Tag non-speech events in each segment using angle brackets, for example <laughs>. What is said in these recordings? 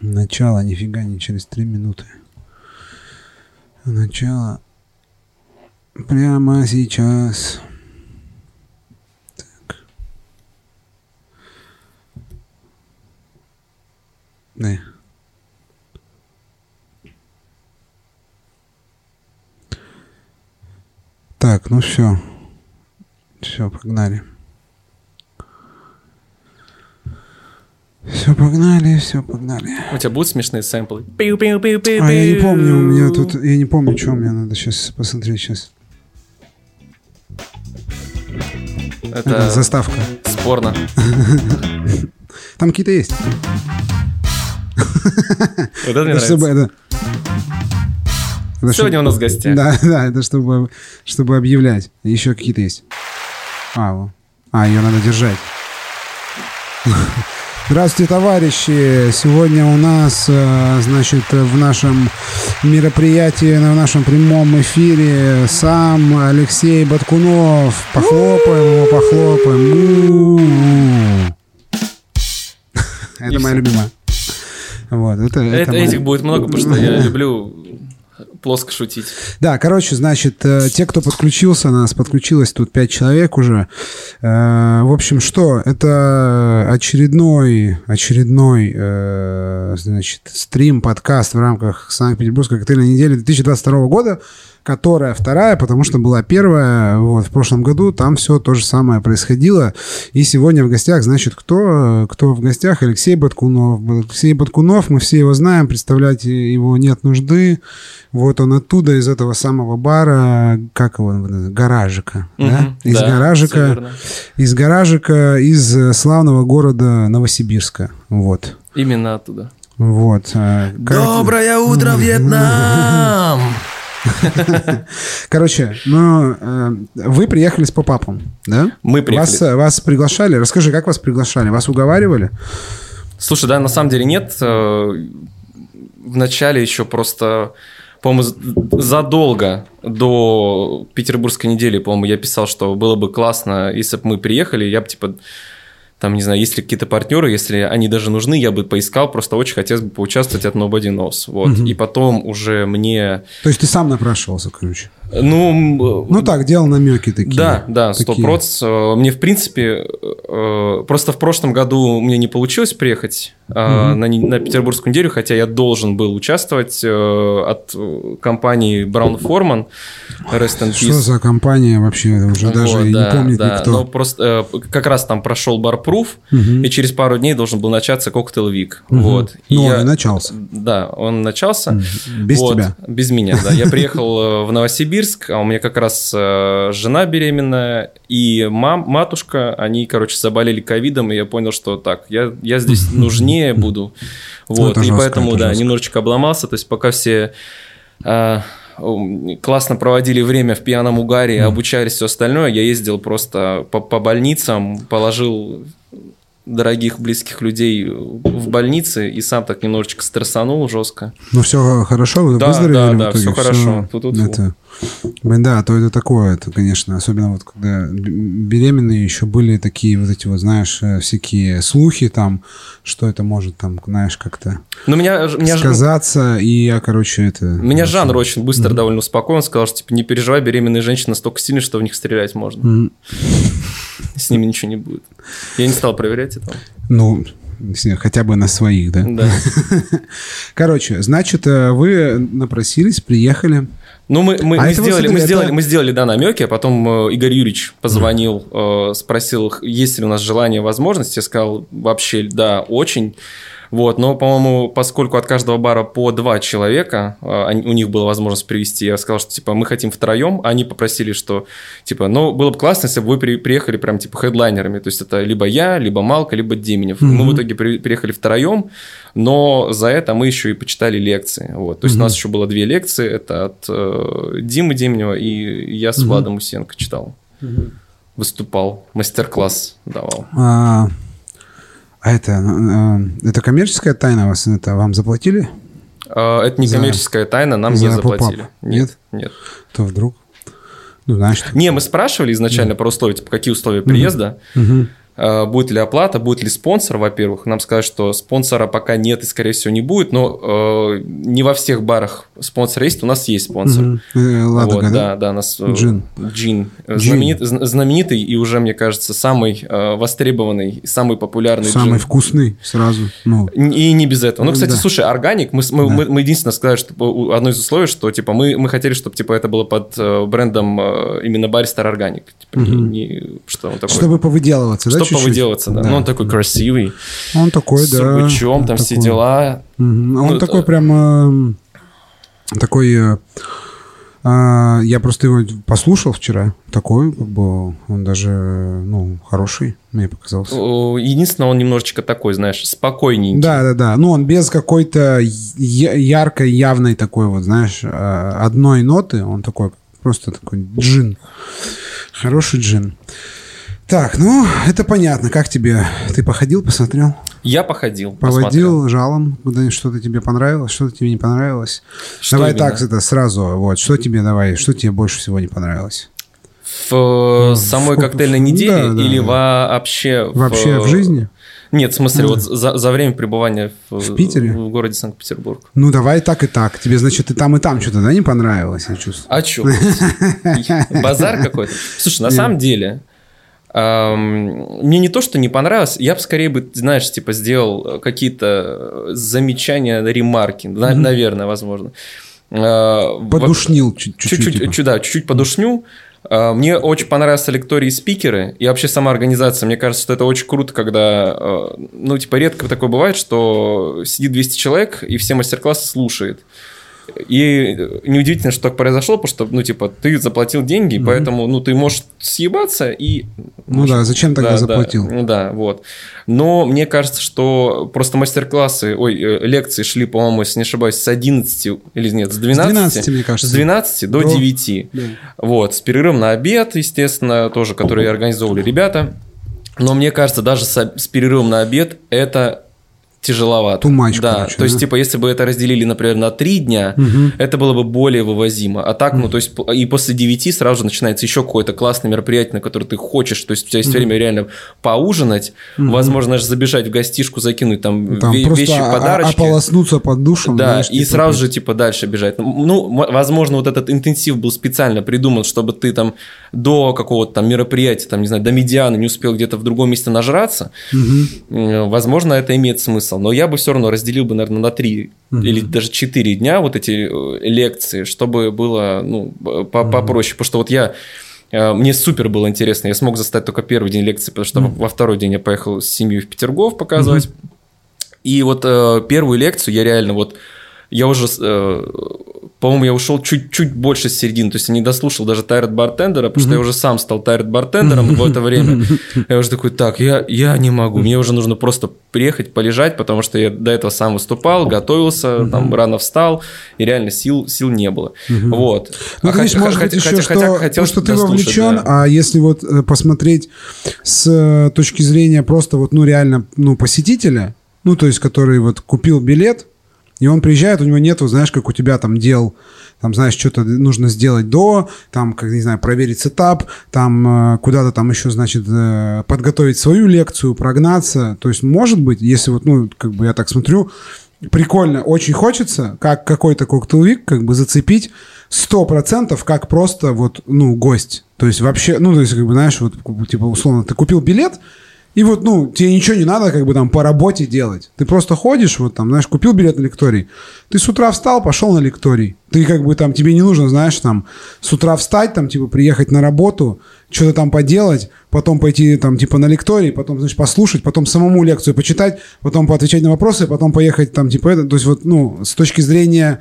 Начало, нифига не через три минуты. Начало прямо сейчас. Так. Да. Так, ну все. Все, погнали. Все, погнали, все, погнали. У тебя будут смешные сэмплы? А я не помню, у меня тут... Я не помню, что меня надо сейчас посмотреть сейчас. Это, Это заставка. спорно. <laughs> Там какие-то есть. Вот это мне чтобы нравится. это... это Сегодня чтоб- у нас в гостях. Да, <laughs> да, это чтобы, чтобы объявлять. Еще какие-то есть. А, во. а, ее надо держать. <laughs> Здравствуйте, товарищи! Сегодня у нас, э, значит, в нашем мероприятии, в нашем прямом эфире сам Алексей Баткунов. Похлопаем его, похлопаем. У-у-у. Это моя любимая. Вот, это, это Это, этих будет много, потому что я люблю плоско шутить. Да, короче, значит, э, те, кто подключился, нас подключилось тут 5 человек уже. Э, В общем, что? Это очередной, очередной, э, значит, стрим, подкаст в рамках Санкт-Петербургской коктейльной недели 2022 года, которая вторая, потому что была первая, вот, в прошлом году, там все то же самое происходило. И сегодня в гостях, значит, кто? Кто в гостях? Алексей Баткунов. Алексей Баткунов, мы все его знаем, представлять его нет нужды. Вот он оттуда, из этого самого бара, как его, гаражика, да? Мгм, Из да, гаражика, из гаражика, из славного города Новосибирска. Вот. Именно оттуда. Вот. э, кор- Доброе утро, Вьетнам! <laughs> Короче, ну, э, вы приехали с попапом, да? Мы приехали. Вас, э, вас приглашали? Расскажи, как вас приглашали? Вас уговаривали? Слушай, да, на самом деле нет. Э, В начале еще просто, по-моему, задолго до Петербургской недели, по-моему, я писал, что было бы классно, если бы мы приехали, я бы типа там, не знаю, есть ли какие-то партнеры, если они даже нужны, я бы поискал, просто очень хотелось бы поучаствовать от Nobody Knows. Вот. И потом уже мне... То есть ты сам напрашивался, короче? Ну, Ну так, делал намеки такие. Да, да, сто процентов. Мне, в принципе, э, просто в прошлом году мне не получилось приехать э, на, на Петербургскую неделю, хотя я должен был участвовать э, от э, компании Brown Forman. Rest Что Peace. за компания вообще? Уже даже Вот, и да, не помнит да. никто. Ну, просто э, как раз там прошел барпруф, Мгм. и через пару дней должен был начаться коктейл Вик. Мгм. Вот. Ну, он я- и начался. Да, он начался. Без Вот, тебя. Без меня, да. Я приехал э, в Новосибирск, а у меня как раз э, жена беременная и мам, матушка, они, короче, заболели ковидом, и я понял, что так, я, я здесь <laughs> нужнее буду. Вот, это и поэтому, это да, немножечко обломался, то есть пока все э, классно проводили время в пьяном угаре, обучались все остальное, я ездил просто по, по больницам, положил дорогих близких людей в больнице и сам так немножечко стрессанул жестко. Ну, все хорошо, вы Да, выздоровели да, в да, итоге? всё хорошо. Тут-тут-фу. это, да, то это такое, это, конечно, особенно вот когда беременные еще были такие вот эти вот, знаешь, э, всякие слухи там, что это может там, знаешь, как-то Ну, меня, меня, сказаться, и я, короче, это... меня жанр очень быстро довольно успокоил. Он сказал, что типа не переживай, беременные женщины настолько сильны, что в них стрелять можно. М, С ними ничего не будет. Я не стал проверять это. Ну, хотя бы на своих, да? Да. <laughs> Короче, значит, э, вы напросились, приехали. Ну, мы, мы, А мы вот сделали, смотри, мы, это- сделали, мы сделали, да, намеки, а потом э, Игорь Юрьевич позвонил, э, спросил, есть ли у нас желание, возможность. Я сказал, вообще, да, очень. Вот, но, по-моему, поскольку от каждого бара по два человека, они- у них была возможность привести, я сказал, что, типа, мы хотим втроем, а они попросили, что, типа, ну, было бы классно, если бы вы при- приехали прям, типа, хедлайнерами, то есть это либо я, либо Малка, либо Деменев. Мы в итоге при- приехали втроем, но за это мы еще и почитали лекции, вот. То есть у нас еще было две лекции, это от э, Димы Деменева, и я с Владом Усенко читал. Выступал, мастер-класс давал. А, а это, э, это коммерческая тайна вас? Это вам заплатили? А, Это не За- коммерческая тайна, нам за не заплатили. Нет, нет. То вдруг? Ну, знаешь, Не, мы спрашивали изначально про условия, типа, какие условия приезда. Э, будет ли оплата, будет ли спонсор, во-первых. Нам сказали, что спонсора пока нет и, скорее всего, не будет, но э, не во всех барах спонсор есть, у нас есть спонсор. Э, Ладога, вот, да? да, да, нас э, Джин. Джин. Джин. Знаменит- зн- знаменитый и уже, мне кажется, самый э, востребованный, самый популярный Самый джин. вкусный сразу. Ну, И не без этого. Ну, кстати, Да. слушай, органик, мы, мы, Да. мы, мы единственное сказали, что одно из условий, что типа мы, мы хотели, чтобы типа это было под э, брендом э, именно Баристер Органик. Типа, не- Мгм. не- что он такой. чтобы повыделываться, да, Чтобы чуть-чуть? повыделываться, да. Ну, он такой красивый, Он такой, с да. сургучом, он там все такой. дела. Мгм. Он Ну, такой это- прям... э, Такой... э, а, я просто его послушал вчера. Такой, как бы, он даже, ну, хороший, мне показался. Единственное, он немножечко такой, знаешь, спокойненький. Да, да, да. Ну, он без какой-то яркой, явной такой вот, знаешь, э, одной ноты. Он такой, просто такой джин. Хороший джин. Так, ну, это понятно. Как тебе? Ты походил, посмотрел? Я походил, посмотрел. Поводил жалом, куда-нибудь что-то тебе понравилось, что-то тебе не понравилось. Что давай именно? так, это сразу, вот, что тебе, давай, что тебе больше всего не понравилось? В э, самой в- коктейльной да, неделе да, или да. вообще... Вообще в жизни? Нет, в смысле, Ну. вот за, за время пребывания в, В Питере? в городе Санкт-Петербург. Ну, давай так и так. Тебе, значит, и там, и там что-то, да, не понравилось, я чувствую. А чё? <laughs> Базар какой-то. Слушай, на самом деле, мне не то, что не понравилось, я бы скорее бы, знаешь, типа сделал какие-то замечания, ремарки, на- наверное, возможно. Э, во- Подушнил чуть- чуть-чуть. Чуть-чуть, типа. чуть, да, чуть-чуть подушню. А, Мне очень понравился лекторий и спикеры, и вообще сама организация. Мне кажется, что это очень круто, когда, э, ну, типа, редко такое бывает, что сидит 200 человек и все мастер-классы слушает. И неудивительно, что так произошло, потому что, ну, типа, ты заплатил деньги, поэтому, ну, ты можешь съебаться и... Ну да, зачем тогда Да, да, заплатил? ну да, вот. Но мне кажется, что просто мастер-классы, ой, э, лекции шли, по-моему, если не ошибаюсь, с 11 или нет, с 12. 12, мне кажется. С 12 до До- 9. Да. Вот, с перерывом на обед, естественно, тоже, который организовывали ребята. Но мне кажется, даже с, с перерывом на обед это тяжеловато. Much, да, короче, то есть, да? типа, если бы это разделили, например, на три дня, Мгм. это было бы более вывозимо. А так, ну, то есть, и после 9 сразу же начинается еще какое-то классное мероприятие, на которое ты хочешь. То есть, у тебя есть время реально поужинать, возможно, даже забежать в гостишку, закинуть там, Там ве- вещи, подарочки. ополоснуться под душем. Да, знаешь, и типа, сразу же, типа, дальше бежать. Ну, м- возможно, вот этот интенсив был специально придуман, чтобы ты там до какого-то там мероприятия, там, не знаю, до медианы не успел где-то в другом месте нажраться. Э, Возможно, это имеет смысл. Но я бы все равно разделил бы, наверное, на три или даже четыре дня вот эти э, лекции, чтобы было, ну, по- попроще. Потому что вот я э, мне супер было интересно. Я смог застать только первый день лекции, потому что во второй день я поехал с семьей в Петергоф показывать. И вот э, первую лекцию я реально вот я уже, э, по-моему, я ушел чуть-чуть больше с середины, то есть я не дослушал даже Тайрет Бартендера, потому что я уже сам стал Тайрет Бартендером в это время. <laughs> Я уже такой, так, я, я не могу, мне уже нужно просто приехать, полежать, потому что я до этого сам выступал, готовился, там рано встал, и реально сил, сил не было. Вот. Ну, А ты видишь, может быть, еще, хотя- что, хотя- то, что ты вовлечен, да. а если вот э, посмотреть с э, точки зрения просто вот, ну, реально, ну, посетителя, ну, то есть, который вот купил билет, и он приезжает, у него нет, вот, знаешь, как у тебя там дел, там, знаешь, что-то нужно сделать до, там, как, не знаю, проверить сетап, там, э, куда-то там еще, значит, э, подготовить свою лекцию, прогнаться. То есть, может быть, если вот, ну, как бы я так смотрю, прикольно, очень хочется, как какой-то коктейльвик, как бы зацепить сто процентов, как просто вот, ну, гость. То есть вообще, ну, то есть, как бы, знаешь, вот, типа, условно, ты купил билет, и вот, ну, тебе ничего не надо, как бы, там, по работе делать. Ты просто ходишь, вот, там, знаешь, купил билет на лекторий. Ты с утра встал, пошел на лекторий. Ты, как бы, там, тебе не нужно, знаешь, там, с утра встать, там, типа, приехать на работу, что-то там поделать, потом пойти, там, типа, на лекторий, потом, значит, послушать, потом самому лекцию почитать, потом поотвечать на вопросы, потом поехать, там, типа, это, то есть, вот, ну, с точки зрения...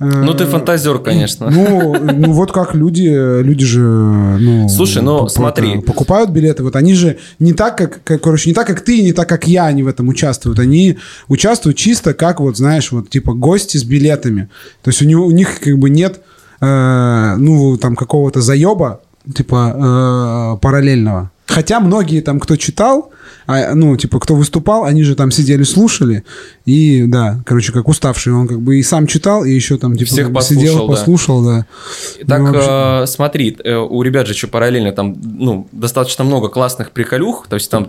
э, Ну, ты фантазер, конечно. ну, ну, вот как люди, люди же, ну... Слушай, ну, смотри. это, покупают билеты, вот они же не так, как, как, короче, не так, как ты, не так, как я, они в этом участвуют. Они участвуют чисто как, вот, знаешь, вот, типа, гости с билетами. То есть у, него, у них, как бы, нет, э, ну, там, какого-то заеба, типа, э, параллельного. Хотя многие там, кто читал, а, ну, типа, кто выступал, они же там сидели, слушали, и, да, короче, как уставший, он как бы и сам читал, и еще там, типа, Всех как бы послушал, сидел, да. послушал, да. Так, Ну, вообще- э, смотри, э, у ребят же еще параллельно там, ну, достаточно много классных приколюх, то есть там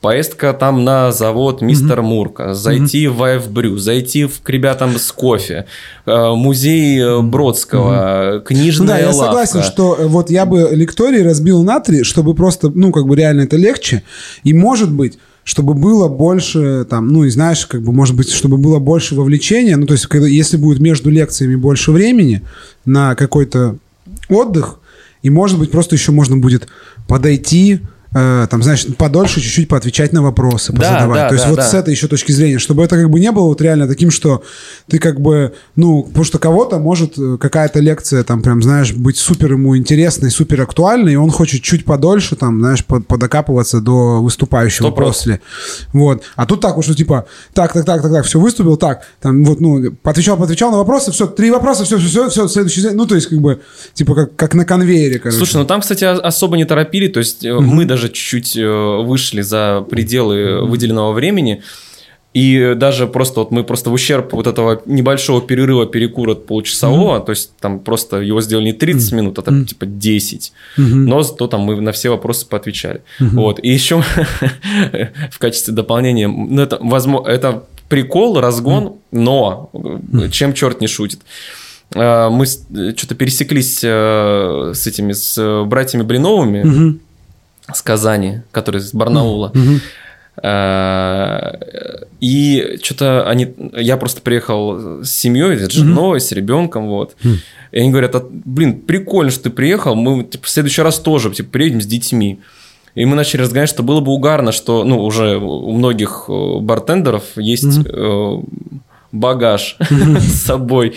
поездка там на завод Мистер Мурка, зайти в Вайф Брю, зайти в, к ребятам с кофе, э, музей э, Бродского, Ну книжная да, я лавка. согласен, что э, вот я бы лекторий разбил на три, чтобы просто, ну, как бы реально это легче. И может быть, чтобы было больше, там, ну, и знаешь, как бы, может быть, чтобы было больше вовлечения, ну, то есть, когда, если будет между лекциями больше времени на какой-то отдых, и, может быть, просто еще можно будет подойти, э, там, знаешь, подольше чуть-чуть поотвечать на вопросы, Да, позадавать. да, То есть да, вот да. с этой еще точки зрения, чтобы это как бы не было вот реально таким, что ты как бы, ну, потому что кого-то может э, какая-то лекция там прям, знаешь, быть супер ему интересной, супер актуальной, и он хочет чуть подольше там, знаешь, под- подокапываться до выступающего Сто процентов. после. Вот. А тут так вот, что типа, так, так, так, так, так, все, выступил, так, там, вот, ну, отвечал, отвечал на вопросы, все, три вопроса, все, все, все, все, следующий, ну, то есть, как бы, типа, как, как на конвейере, короче. Слушай, ну там, кстати, особо не торопили, то есть э, мы даже чуть-чуть э, вышли за пределы выделенного времени, и даже просто вот мы просто в ущерб вот этого небольшого перерыва перекура получасового, то есть там просто его сделали не 30 минут, а там типа 10, но зато там мы на все вопросы поотвечали. Вот, и еще <laughs> в качестве дополнения, ну это, возможно, это прикол, разгон, но э, чем черт не шутит. Э, Мы что-то пересеклись э, с этими, с э, братьями Блиновыми. Мгм. С Казани, которые из Барнаула. Э, И что-то они... Я просто приехал с семьей, с женой, с ребенком, вот. И они говорят, «А, блин, прикольно, что ты приехал, мы типа, в следующий раз тоже типа, приедем с детьми. И мы начали разгонять, что было бы угарно, что ну, уже у многих э, бартендеров есть э, багаж <laughs> с собой.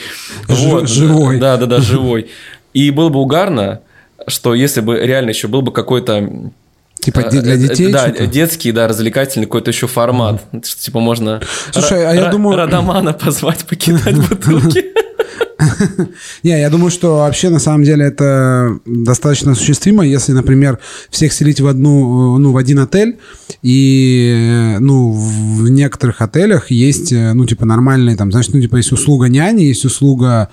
Ж- живой. Да, да, да, живой. И было бы угарно, что если бы реально еще был бы какой-то Типа де- для Э, э, детей Да, что-то? детский, да, развлекательный какой-то еще формат. Что, типа можно Слушай, Ра- а я Ра- думаю- Радамана позвать покидать <laughs> бутылки. <laughs> Не, я думаю, что вообще на самом деле это достаточно осуществимо, если, например, всех селить в одну, э, ну, в один отель, и, э, ну, в некоторых отелях есть, э, ну, типа, нормальные, там, знаешь, ну, типа, есть услуга няни, есть услуга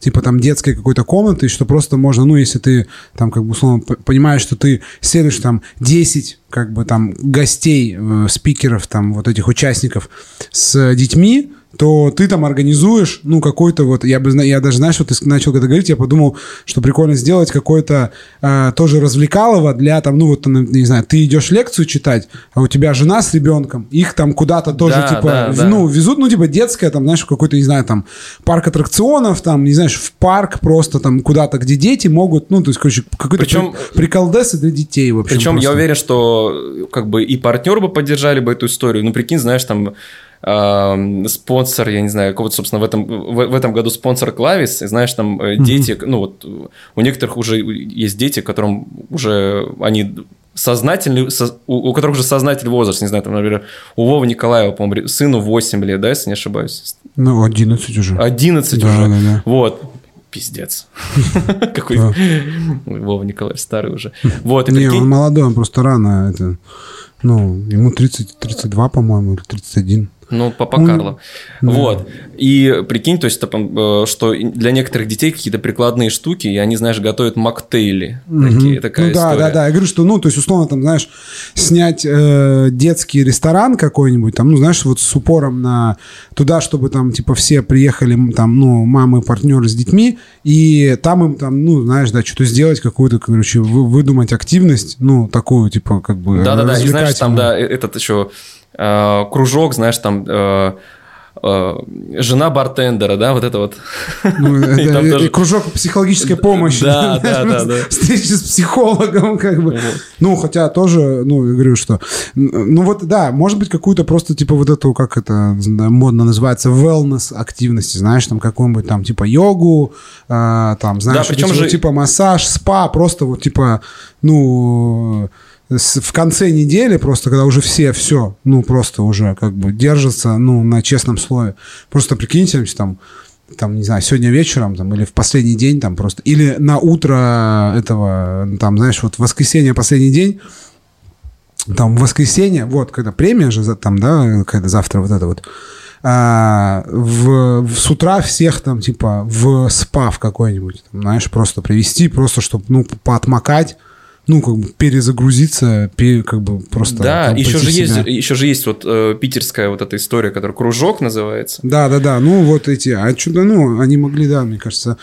типа там детской какой-то комнаты, что просто можно, ну, если ты там как бы условно понимаешь, что ты селишь там 10 как бы там гостей, э, спикеров, там вот этих участников с детьми, то ты там организуешь, ну, какой-то вот, я бы, я даже, знаешь, вот ты начал это говорить, я подумал, что прикольно сделать какое-то э, тоже развлекалово для там, ну, вот, не знаю, ты идешь лекцию читать, а у тебя жена с ребенком, их там куда-то тоже, Да, типа, да, да. ну, везут, ну, типа, детское, там, знаешь, какой-то, не знаю, там, парк аттракционов, там, не знаешь, в парк просто там куда-то, где дети могут, ну, то есть, короче, какой-то Причем- при- приколдесы для детей, в общем. Причем я просто. уверен, что как бы и партнеры бы поддержали бы эту историю. Ну, прикинь, знаешь, там эм, спонсор, я не знаю, кого-то, собственно, в этом, в, в этом году спонсор Клавис, и знаешь, там э, дети, ну вот у некоторых уже есть дети, которым уже они сознательный, со- у, у которых уже сознательный возраст, не знаю, там, например, у Вовы Николаева, по-моему, сыну 8 лет, да, если не ошибаюсь, Ну, 11 уже. 11 Да, уже, да, да. вот, пиздец. <laughs> Какой. Вова Николаев старый уже. Вот, Не, он молодой, он просто рано, это, ну, ему 30, 32, по-моему, или 31. Ну, папа Он- Карло. да. Вот. И прикинь, то есть, э, что для некоторых детей какие-то прикладные штуки, и они, знаешь, готовят моктейли. Такие, Мгм. такая ну да, история. да, да. Я говорю, что, ну, то есть, условно, там, знаешь, снять э, детский ресторан какой-нибудь, там, ну, знаешь, вот с упором на туда, чтобы там, типа, все приехали, там, ну, мамы, партнеры с детьми, и там им, там, ну, знаешь, да, что-то сделать, какую-то, короче, вы- выдумать активность, ну, такую, типа, как бы Да-да-да, и знаешь, там, да, э- этот еще э, кружок, знаешь, там э, э, жена бартендера, да, вот это вот. Ну, <laughs> это- и тоже- кружок психологической помощи. Да, да, да, да. <laughs> Встречи с психологом, как бы. Ну, хотя тоже, ну, я говорю, что... Ну, вот, да, может быть, какую-то просто, типа, вот эту, как это модно называется, wellness активности, знаешь, там, какую-нибудь там, типа, йогу, а, там, знаешь, вот причем же- типа, массаж, спа, просто вот, типа, ну... в конце недели, просто когда уже все, все, ну, просто уже как бы держатся, ну, на честном слове. Просто прикиньте, там, там, не знаю, сегодня вечером, там, или в последний день, там, просто, или на утро этого, там, знаешь, вот воскресенье последний день, там воскресенье, вот, когда премия же, там, да, когда завтра вот это вот, а, в, в- с утра всех там, типа, в спа в какой-нибудь, там, знаешь, просто привести, просто, чтобы, ну, поотмокать, ну, как бы перезагрузиться, пе- как бы просто... Да, еще же, в есть, еще же есть вот э, питерская вот эта история, которая кружок называется. Да, да, да. Ну, вот эти. А что-то, ну, они могли, да, мне кажется.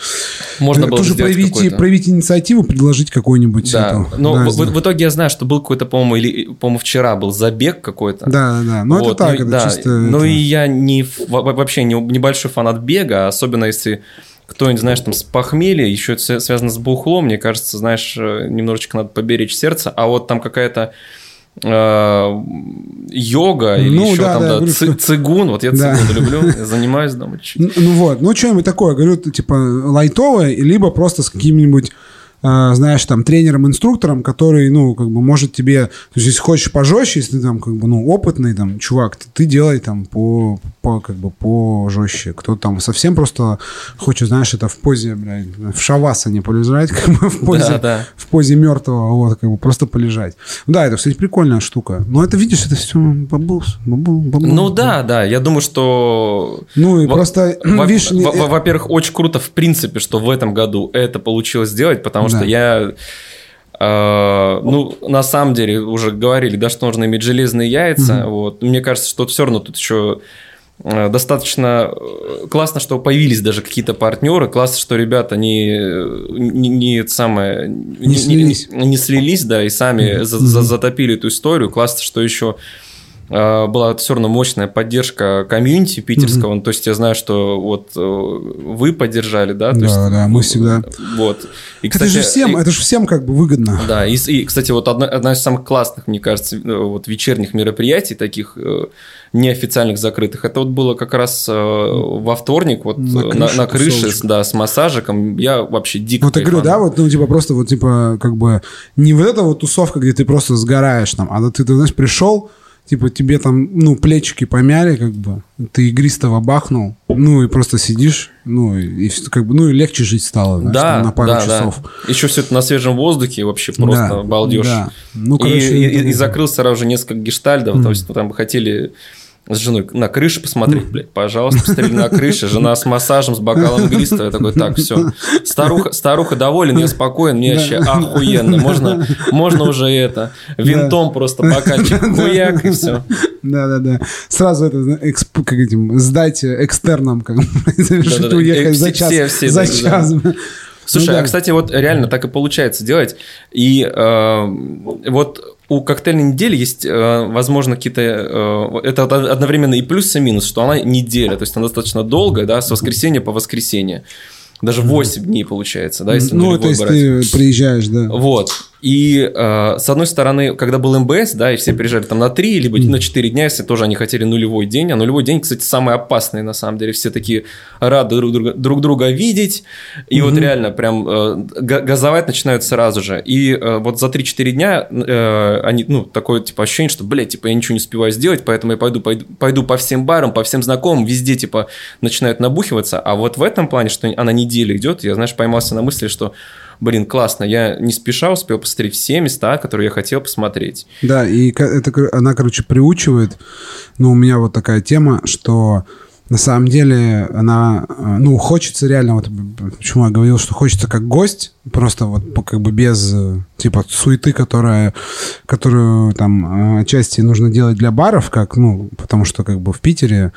Можно э, было тоже сделать проявить, проявить инициативу, предложить какую-нибудь. Да, эту, но да, в, сделать. в итоге я знаю, что был какой-то, по-моему, или, по-моему, вчера был забег какой-то. Да, да, да. Ну, это Вот, так, ну, это да. чисто... Ну это- и я не, вообще не, небольшой фанат бега, особенно если кто-нибудь, знаешь, там с похмелья, еще это свя- связано с бухлом, мне кажется, знаешь, э, немножечко надо поберечь сердце, а вот там какая-то э, йога или Ну, еще да, там да, да, говорю, что- цигун, вот я Да. цигун люблю, <laughs> занимаюсь дома. Ну, ну вот, ну что-нибудь такое, говорю, типа лайтовое, либо просто с каким-нибудь э, знаешь, там, тренером-инструктором, который, ну, как бы может тебе, то есть, если хочешь пожестче, если ты там, как бы, ну, опытный, там, чувак, ты, ты делай там по, по, как бы, по жестче. Кто там совсем просто хочет, знаешь, это в позе, блядь, в шавасане полежать, <laughs> как бы, в позе, Да, да. в позе мертвого, вот, как бы, просто полежать. Да, это, кстати, прикольная штука. Но это, видишь, это все бабус, бабу, бабу. Ну да, да, я думаю, что Ну, и Во- просто, во- видишь, не- во- во- Во-первых, очень круто, в принципе, что в этом году это получилось сделать, потому Да. что я. э, ну, на самом деле, уже говорили, да, что нужно иметь железные яйца. Вот. Мне кажется, что все равно тут еще достаточно э, классно, что появились даже какие-то партнеры. Классно, что ребята не, не, не самое, не, слились. не- не слились, да, и сами за- за- затопили эту историю. Классно, что еще э, была все равно мощная поддержка комьюнити питерского. Ну, то есть я знаю, что вот э, вы поддержали, да? То Да, есть, да, мы всегда. Вот. И, это же всем, и- это же всем как бы выгодно. да, и, и, кстати, вот одна, одна из самых классных, мне кажется, э, вот вечерних мероприятий, таких э, неофициальных закрытых, это вот было как раз э, во вторник, вот На э, на, крыше на крыше, да, с массажиком. Я вообще дико Вот я говорю, да, вот, ну, типа, просто вот, типа, как бы, не вот эта вот тусовка, где ты просто сгораешь там, а ты, ты знаешь, пришел, типа, тебе там, ну, плечики помяли, как бы, ты игристого бахнул, ну, и просто сидишь, ну, и, и как бы, ну, и легче жить стало, знаешь, Да, там, на пару да, часов. да. Еще все это на свежем воздухе, вообще просто Да, балдеж. да. Ну, и, короче, и- это- и закрыл сразу же несколько гештальдов, то есть там хотели с женой на крыше посмотреть, блядь, пожалуйста, посмотрели на крыше, жена с массажем, с бокалом игристого, я такой, так, все, старуха, старуха доволен, я спокоен, мне вообще охуенно, можно, можно уже это, винтом просто бокальчик, хуяк, и все. Да-да-да. Сразу это, как этим, сдать экстерном, как <laughs> Да-да-да. уехать Э, за час. за час. Слушай, Ну а кстати, вот реально так и получается делать. И э, вот у коктейльной недели есть, э, возможно, какие-то... э, это од- одновременно и плюс, и минус, что она неделя, то есть она достаточно долгая, да, с воскресенья по воскресенье. Даже 8 дней получается, да, если Ну, то есть брать. ты приезжаешь, да. Вот. И э, с одной стороны, когда был МБС, да, и все приезжали там на 3, либо на 4 дня, если тоже они хотели нулевой день. А нулевой день, кстати, самый опасный на самом деле. Все такие рады друг друга, друг друга видеть. И вот реально прям э, га- газовать начинают сразу же. И э, вот за 3-4 дня э, они, ну, такое типа ощущение, что, блядь, типа я ничего не успеваю сделать, поэтому я пойду, пойду, пойду по всем барам, по всем знакомым, везде типа начинают набухиваться. А вот в этом плане, что она неделя идет, я, знаешь, поймался на мысли, что блин, классно, я не спеша успел посмотреть все места, которые я хотел посмотреть. Да, и это, она, короче, приучивает. Ну, у меня вот такая тема, что на самом деле она, э, ну, хочется реально, вот почему я говорил, что хочется как гость, просто вот как бы без, э, типа, суеты, которая, которую там э, отчасти нужно делать для баров, как, ну, потому что как бы в Питере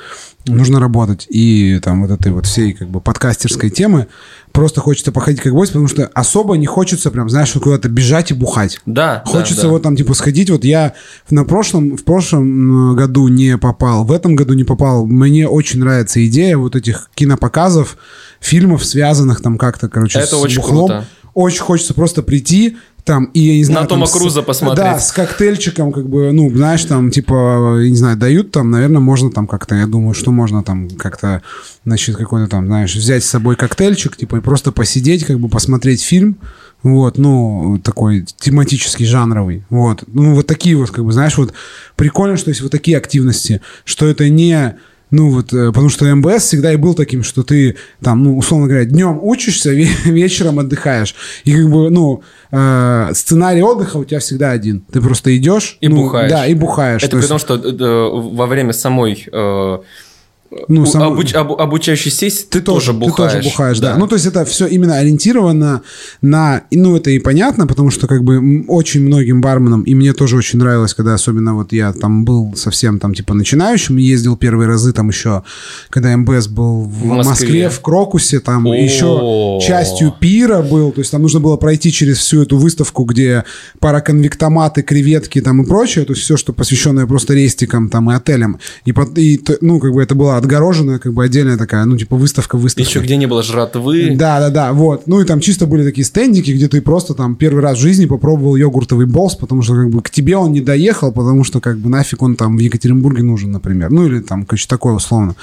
нужно работать, и там вот этой вот всей как бы подкастерской темы просто хочется походить как гость, потому что особо не хочется прям, знаешь, куда-то бежать и бухать. Да, да, Хочется да. вот там типа сходить. Вот я на прошлом, в прошлом году не попал, в этом году не попал. Мне очень нравится идея вот этих кинопоказов, фильмов, связанных там как-то, короче, Это с очень бухлом. круто. Очень хочется просто прийти там и, я не знаю... Тома там с- Круза посмотреть. Да, с коктейльчиком, как бы, ну, знаешь, там, типа, я не знаю, дают там, наверное, можно там как-то, я думаю, что можно там как-то, значит, какой-то там, знаешь, взять с собой коктейльчик, типа, и просто посидеть, как бы посмотреть фильм, вот, ну, такой тематический, жанровый, вот. Ну, вот такие вот, как бы, знаешь, вот прикольно, что есть вот такие активности, что это не Ну вот, э, потому что МБС всегда и был таким, что ты там, ну, условно говоря, днем учишься, <laughs> вечером отдыхаешь. И как бы, ну, э, сценарий отдыха у тебя всегда один. Ты просто идешь. И ну, бухаешь. Да, и бухаешь. Это То при есть- том, что э, во время самой э, Ну, сам- обуч- обу- обучающей сессии ты, тоже Ты бухаешь. тоже бухаешь, да. Ну, то есть это все именно ориентировано на... Ну, это и понятно, потому что как бы очень многим барменам, и мне тоже очень нравилось, когда особенно вот я там был совсем там типа начинающим, ездил первые разы там еще, когда МБС был в, Москве. Москве. в Крокусе, там О. еще частью пира был, то есть там нужно было пройти через всю эту выставку, где параконвектоматы, креветки там и прочее, то есть все, что посвященное просто рестикам там и отелям. И, и, ну, как бы это была отгороженная, как бы отдельная такая, ну, типа выставка выставка. Еще где не было жратвы. Да, да, да, вот. Ну и там чисто были такие стендики, где ты просто там первый раз в жизни попробовал йогуртовый болс, потому что как бы к тебе он не доехал, потому что как бы нафиг он там в Екатеринбурге нужен, например. Ну или там, короче, такое условно.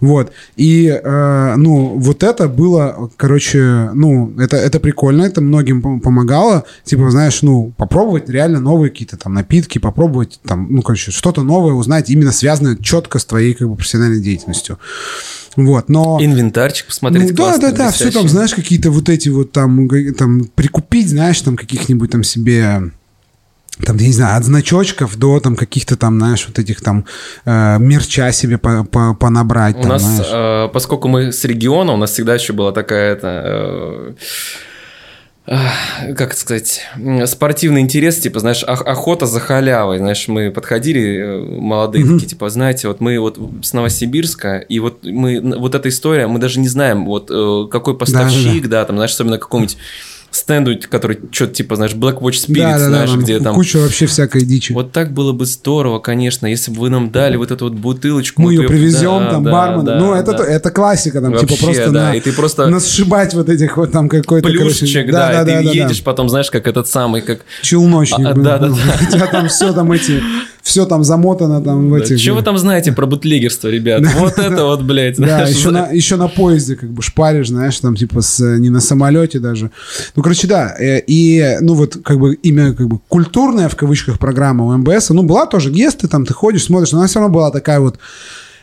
Вот. И, э, ну, вот это было, короче, ну, это, это прикольно, это многим пом- помогало. Типа, знаешь, ну, попробовать реально новые какие-то там напитки, попробовать там, ну, короче, что-то новое узнать, именно связанное четко с твоей как бы профессиональной деятельностью. Вот, но... Инвентарчик посмотреть Ну да, классный, да, да, все там, знаешь, какие-то вот эти вот там, там прикупить, знаешь, там каких-нибудь там себе там, я не знаю, от значочков до там каких-то там, знаешь, вот этих там э, мерча себе по- по- понабрать. У там, нас, знаешь. э, поскольку мы с региона, у нас всегда еще была такая это. э, как сказать, спортивный интерес, типа, знаешь, ох- охота за халявой, знаешь, мы подходили, э, молодые Мгм. такие, типа, знаете, вот мы вот с Новосибирска, и вот мы, вот эта история, мы даже не знаем, вот э, какой поставщик, да, там, знаешь, особенно какому-нибудь стенду, который что-то типа, знаешь, Black Watch Spirit, да, да, да, знаешь, там где там... куча вообще всякой дичи. Вот так было бы здорово, конечно, если бы вы нам дали вот эту вот бутылочку. мы вот ее привезем, да, там, да, бармен. да, ну, это, да. то- это классика, там, типа Вообще, просто да, на, и ты просто насшибать вот этих вот там какой-то... короче, плюшечек, да, и ты едешь потом, знаешь, как этот самый, как... Челночник. А, был. да, да, <laughs> да. У тебя там все там эти... Все там замотано там в этих... Что вы там знаете про бутлегерство, ребят? Вот это вот, блядь. Да, еще на, поезде как бы шпаришь, знаешь, там типа не на самолете даже. Ну, короче, да. э, И, ну, вот как бы имя как бы культурная, в кавычках, программа у МБС, ну, была тоже гесты, там ты ходишь, смотришь, но она все равно была такая вот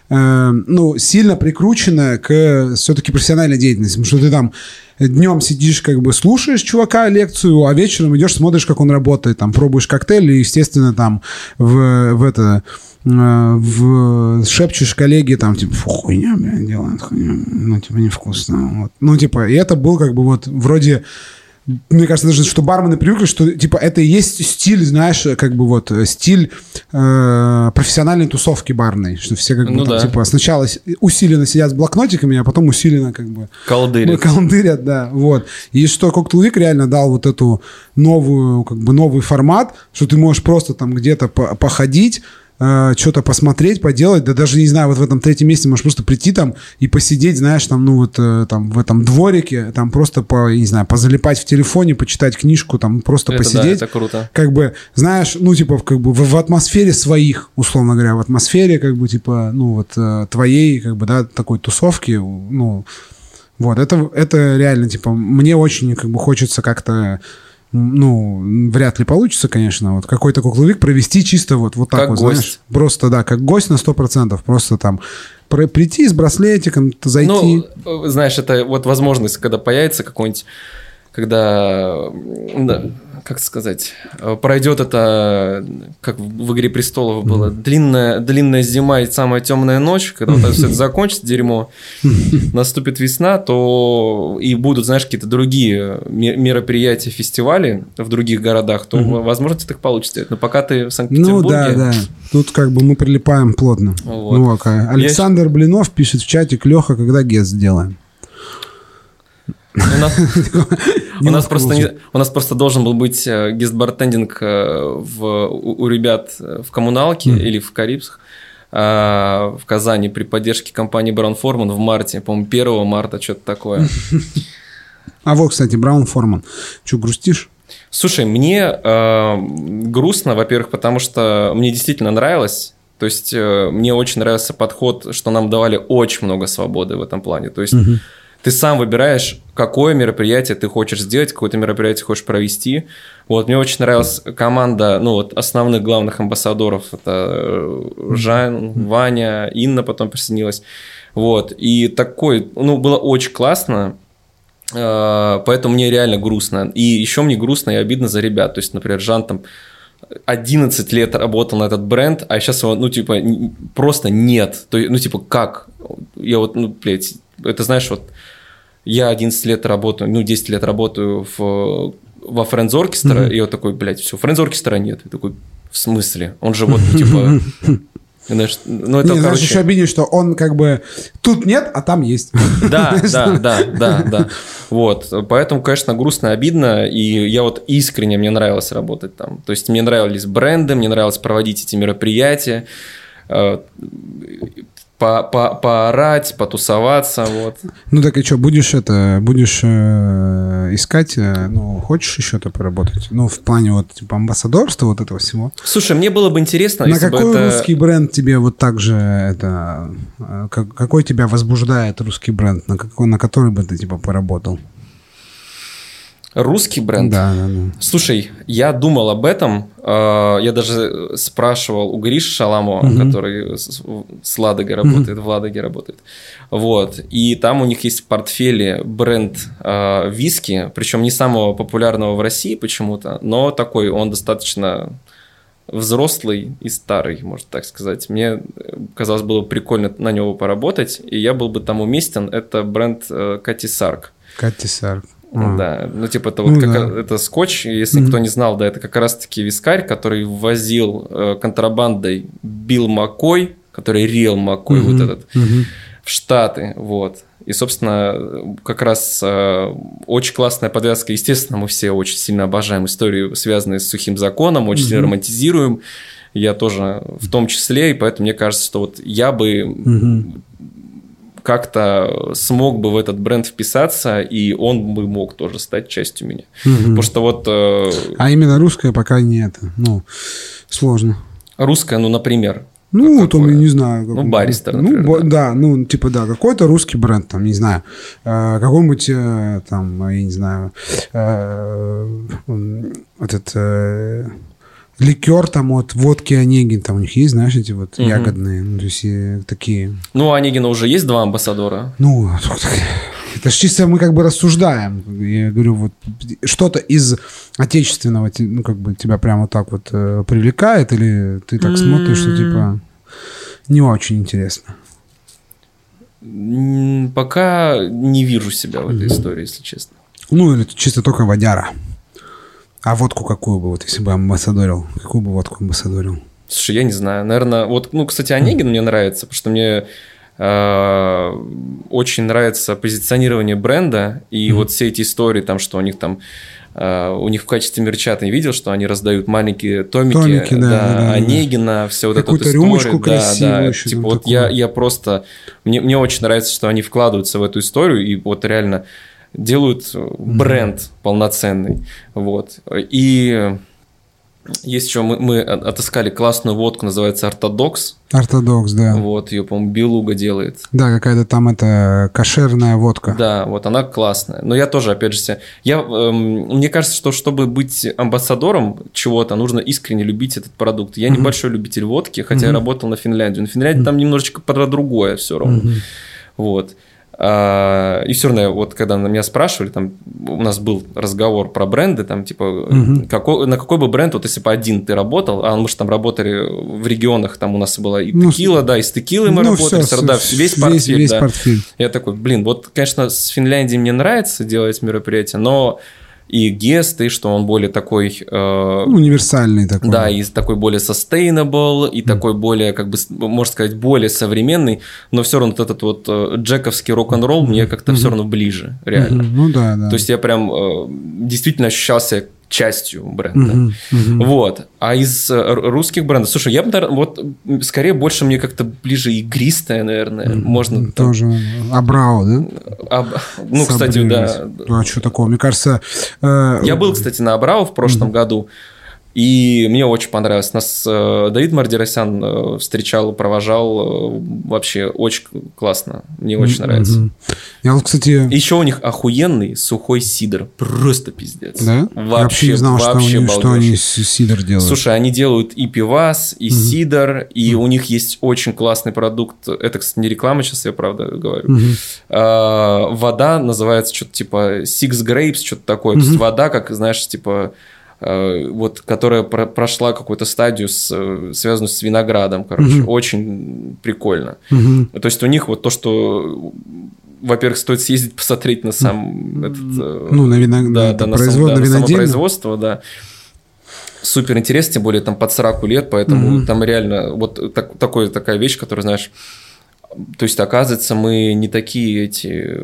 э, ну, сильно прикручена к все-таки профессиональной деятельности. Потому что ты там днем сидишь, как бы слушаешь чувака лекцию, а вечером идешь, смотришь, как он работает, там, пробуешь коктейль, и, естественно, там в, в это э, в шепчешь коллеги там типа «Фу, хуйня блядь, делает хуйня ну типа невкусно вот. ну типа и это был как бы вот вроде мне кажется даже что бармены привыкли что типа это и есть стиль знаешь как бы вот э, стиль э, профессиональной тусовки барной что все как бы Ну там, да. типа сначала усиленно сидят с блокнотиками а потом усиленно как бы Колдырит. ну, <laughs> колдырят, да, вот. И что Cocktail Week реально дал вот эту новую, как бы новый формат, что ты можешь просто там где-то по- походить, что-то посмотреть, поделать, да даже, не знаю, вот в этом третьем месте можешь просто прийти там и посидеть, знаешь, там, ну вот э, там в этом дворике, там просто, по, не знаю, позалипать в телефоне, почитать книжку, там просто Это да, посидеть. это круто. как бы, знаешь, ну, типа, как бы в, в атмосфере своих, условно говоря, в атмосфере, как бы, типа, ну, вот э, твоей, как бы, да, такой тусовки, ну, вот, это, это реально, типа, мне очень, как бы, хочется как-то, ну, вряд ли получится, конечно, вот какой-то кукловик провести чисто вот, вот так Как вот, гость. знаешь, просто, да, как гость на 100%, просто там прийти с браслетиком, зайти. Ну, э, знаешь, это вот возможность, когда появится какой-нибудь, когда, да, как сказать, э, пройдет это, как в «Игре престолов» было, длинная, длинная зима и самая темная ночь, когда вот это все это <laughs> закончится, дерьмо, наступит весна, то и будут, знаешь, какие-то другие ме- мероприятия, фестивали в других городах, то, возможно, ты так получится. Но пока ты в Ну Санкт-Петербурге... да, да. Тут как бы мы прилипаем плотно. Вот. Ну, а Александр Блинов пишет в чатик, Леха, когда гест сделаем? У нас, <laughs> у, Не нас просто, не- у нас просто должен был быть э, гест-бартендинг э, в, у, у ребят э, в коммуналке или в Карибсах э, в Казани при поддержке компании Браун Форман в марте, по-моему, 1 марта, что-то такое. <laughs> А вот, кстати, Браун Форман. Че, грустишь? Слушай, мне э, грустно, во-первых, потому что мне действительно нравилось. То есть э, мне очень нравился подход, что нам давали очень много свободы в этом плане. То есть ты сам выбираешь, какое мероприятие ты хочешь сделать, какое-то мероприятие хочешь провести. Вот, мне очень нравилась команда, ну, вот, основных главных амбассадоров. Это э, Жан, Ваня, Инна потом присоединилась. Вот, и такой, ну, было очень классно, э, поэтому мне реально грустно. И еще мне грустно и обидно за ребят. То есть, например, Жан там 11 лет работал на этот бренд, а сейчас его, ну, типа, просто нет. То, ну, типа, как? Я вот, ну, блядь, это знаешь, вот я 11 лет работаю, ну, 10 лет работаю в, во Friends Orchestra, mm-hmm. и я такой, блядь, все, Friends Orchestra нет. Я такой, в смысле? Он же вот, типа... <laughs> Знаешь, ну, это, не, короче... знаешь, еще обиднее, что он как бы тут нет, а там есть. Да, <laughs> да, да, да, да. Вот, поэтому, конечно, грустно, обидно, и я вот искренне, мне нравилось работать там. То есть мне нравились бренды, мне нравилось проводить эти мероприятия, э, по по поорать, потусоваться, вот. Ну так и что, будешь это, будешь э, искать, э, ну, хочешь еще-то поработать? Ну, в плане вот, типа, амбассадорства вот этого всего? Слушай, мне было бы интересно, На какой это... русский бренд тебе вот так же, это, э, как, какой тебя возбуждает русский бренд, на, какой, на который бы ты, типа, поработал? Русский бренд? Да, да, да. Слушай, я думал об этом. Э, я даже спрашивал у Гриши Шаламова, угу. который с Ладогой работает, угу. в Ладоге работает. Вот. И там у них есть в портфеле бренд э, виски, причем не самого популярного в России почему-то, но такой, он достаточно взрослый и старый, можно так сказать. Мне казалось было прикольно на него поработать, и я был бы там уместен. Это бренд э, Кати Сарк. Кати Сарк. А. Да, ну типа это вот ну, как, да. это скотч, если mm-hmm. кто не знал, да, это как раз-таки вискарь, который ввозил э, контрабандой Билл Маккой, который Риэл Маккой, mm-hmm. вот этот, mm-hmm. в Штаты, вот. И, собственно, как раз э, очень классная подвязка. Естественно, мы все очень сильно обожаем историю, связанную с сухим законом, очень mm-hmm. сильно романтизируем. Я тоже в том числе, и поэтому мне кажется, что вот я бы mm-hmm как-то смог бы в этот бренд вписаться, и он бы мог тоже стать частью меня. Угу. Потому что вот... Э... А именно русская пока нет. Ну, сложно. Русская, ну, например, ну, вот он, не знаю. Ну, Баристер, например. Ну, да. да, ну, типа, да, какой-то русский бренд, там, не знаю, э, какой-нибудь, э, там, я не знаю, э, этот... Э, ликер там от водки Онегин, там у них есть, знаешь, эти вот угу. ягодные, ну, то есть и такие. Ну, у Онегина уже есть два амбассадора. Ну, это же чисто мы как бы рассуждаем. Я говорю, вот что-то из отечественного, ну, как бы тебя прямо вот так вот э, привлекает, или ты так смотришь, что типа не очень интересно? Пока не вижу себя в этой истории, если честно. Ну, или чисто только водяра. А водку какую бы, вот если бы амбассадорил? Какую бы водку амбассадорил? Слушай, я не знаю. Наверное, вот, ну, кстати, Онегин мне нравится, потому что мне э, очень нравится позиционирование бренда и mm-hmm. вот все эти истории, там, что у них там Uh, у них в качестве мерча ты видел, что они раздают маленькие томики, томики да, да, да, Онегина, да. все вот эту историю. рюмочку да, да, типа вот я, я просто... Мне, мне очень нравится, что они вкладываются в эту историю, и вот реально делают бренд mm-hmm. полноценный. Вот. И есть еще, мы, мы отыскали классную водку, называется Ортодокс. Ортодокс, да. Вот, ее, по-моему, Белуга делает. Да, какая-то там это кошерная водка. Да, вот она классная. Но я тоже, опять же, я, эм, мне кажется, что чтобы быть амбассадором чего-то, нужно искренне любить этот продукт. Я mm-hmm. небольшой любитель водки, хотя mm-hmm. я работал на Финляндии. На Финляндии mm-hmm. там немножечко про другое все равно. Mm-hmm. Вот. А, и все равно, вот когда меня спрашивали, там у нас был разговор про бренды, там типа, угу. какой, на какой бы бренд, вот если бы один ты работал, а мы же там работали в регионах, там у нас была и ну, текила, да, и с текилой мы ну, работали, все, да, весь, весь портфель. Весь да. портфель. Я такой, блин, вот, конечно, с Финляндией мне нравится делать мероприятия, но и гесты, что он более такой... Э, Универсальный такой. Да, и такой более sustainable, и mm. такой более, как бы, можно сказать, более современный, но все равно вот этот вот э, джековский рок-н-ролл mm-hmm. мне как-то mm-hmm. все равно ближе, реально. Mm-hmm. Ну да, да. То есть я прям э, действительно ощущался частью бренда. Uh-huh, uh-huh. Вот. А из э, русских брендов, слушай, я бы, вот скорее больше мне как-то ближе игристая, наверное, uh-huh. можно. Тоже там... Абрау, да? Аб... Ну, Сабрелись. кстати, да. Ну, а что такого? Мне кажется... Э... Я был, кстати, на Абрау в прошлом uh-huh. году. И мне очень понравилось. Нас э, Давид Мардиросян э, встречал, провожал. Э, вообще очень классно. Мне очень нравится. Мгм. Я вот, кстати, Еще у них охуенный сухой сидр. Просто пиздец. да? Я вообще не знал, что, вообще они, что они сидр делают. Слушай, они делают и пивас, и сидр, и у них есть очень классный продукт. Это, кстати, не реклама, сейчас я правда говорю. Мгм. А, вода называется что-то типа Six Grapes, что-то такое. То есть вода, как, знаешь, типа вот, которая про- прошла какую-то стадию, с, э, связанную с виноградом, короче, Мгм. очень прикольно. Мгм. То есть у них вот то, что, во-первых, стоит съездить посмотреть на сам этот, э, Ну, на виног- да, на, производ- сам- да, на на само производство, да. Супер интересно, тем более там под 40 лет, поэтому Мгм. там реально вот так- такой, такая вещь, которая, знаешь, то есть, оказывается, мы не такие эти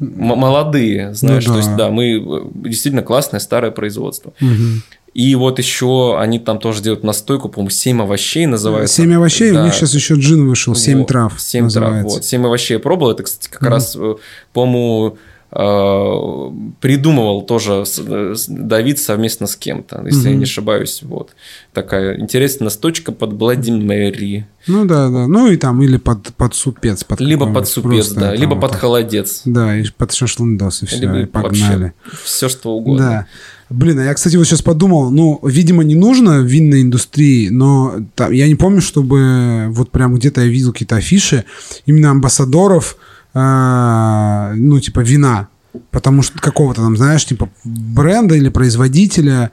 молодые, знаешь, Ну то есть, да. да, мы э, действительно классное старое производство. Мгм. И вот еще они там тоже делают настойку, по-моему, 7 овощей называется. Семь овощей, у Да. них сейчас еще джин вышел, семь Вот, трав. Семь трав, называется. вот. Семь овощей я пробовал. Это, кстати, как Мгм. раз, э, по-моему, придумывал тоже э, Давид совместно с кем-то, если я Мгм. не ошибаюсь. Вот. Такая интересная настойка под Владимири. Ну да, да. Ну и там или под, под супец. Под Либо под супец, просто да, там либо под так. холодец. Да, и под шашлындос, и все, Либо и погнали. Все, что угодно. Да. Блин, а я, кстати, вот сейчас подумал, ну, видимо, не нужно в винной индустрии, но там, я не помню, чтобы вот прям где-то я видел какие-то афиши именно амбассадоров, а, ну, типа вина, потому что какого-то там, знаешь, типа бренда или производителя,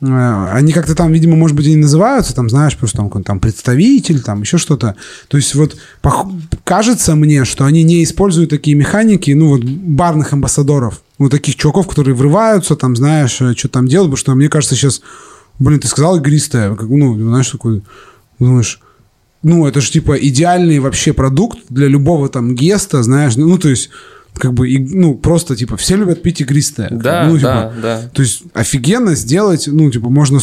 а, они как-то там, видимо, может быть, и не называются, там, знаешь, просто там там представитель, там еще что-то. То есть вот пох- кажется мне, что они не используют такие механики, ну вот барных амбассадоров, вот таких чуваков, которые врываются, там, знаешь, что там делают, потому что мне кажется сейчас, блин, ты сказал игристое, ну, знаешь, такой, думаешь, ну, это же типа идеальный вообще продукт для любого там геста, знаешь, ну, то есть как бы, ну, просто, типа, все любят пить игристое. Да, ну, да, типа, да. то есть офигенно сделать, ну, типа, можно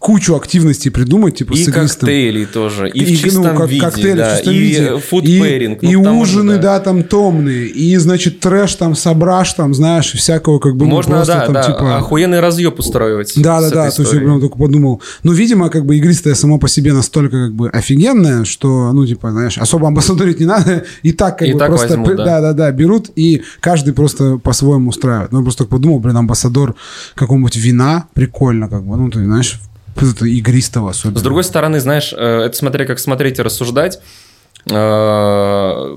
кучу активностей придумать, типа, И с игристым. коктейли тоже, и, И, в чистом ну, как виде, коктейли в да, чистом и виде. фуд и, пэринг. и ну, там уже, ужины, да. там томные, и, значит, трэш там, сображ там, знаешь, всякого как бы, ну, Можно, просто да, там, да, типа... охуенный разъеб устраивать. Да, да, да. То есть я прям только подумал. Ну, видимо, как бы игристое само по себе настолько как бы офигенное, что, ну, типа, знаешь, особо амбассадорить не надо. <laughs> И так как И бы так просто возьмут, да. да, да, да, берут, и каждый просто по-своему устраивает. Ну, я просто так подумал, блин, амбассадор какого-нибудь вина, прикольно, как бы, ну, ты знаешь, игристого особенно. С другой стороны, знаешь, э, это смотря как смотреть и рассуждать. Э,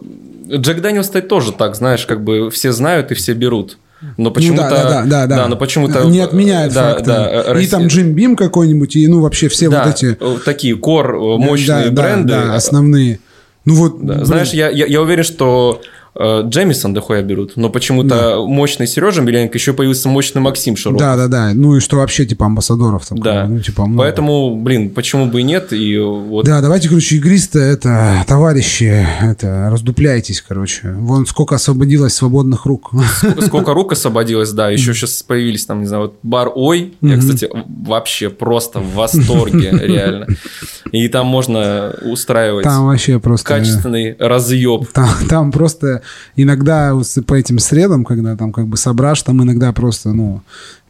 Джек Дэниелс тоже так, знаешь, как бы все знают и все берут. Но почему-то... ну, да, да, да, да, да. но почему-то... Не отменяет да, факта. да, э, и Россия- там Джим Бим какой-нибудь, и, ну, вообще все да, вот эти... э, такие кор, мощные да, да, бренды. да, основные. Ну, вот, Да, блин, Знаешь, я, я, я уверен, что Джемисон дохуя берут, но почему-то мощный Сережа Миленко еще появился мощный Максим Широков. Да, да, да. Ну, и что вообще, типа, амбассадоров там. Да. Ну, типа, много. Поэтому, блин, почему бы и нет? И вот Да, давайте, короче, игристое, это, товарищи, это, раздупляйтесь, короче. Вон сколько освободилось свободных рук. сколько рук <laughs> освободилось, да, еще сейчас появились там, не знаю, вот бар Ой, я, кстати, вообще просто в восторге, <laughs> реально. И там можно устраивать Там вообще просто... качественный разъеб. Там, там просто иногда по этим средам, когда там как бы собрашь, там иногда просто, ну,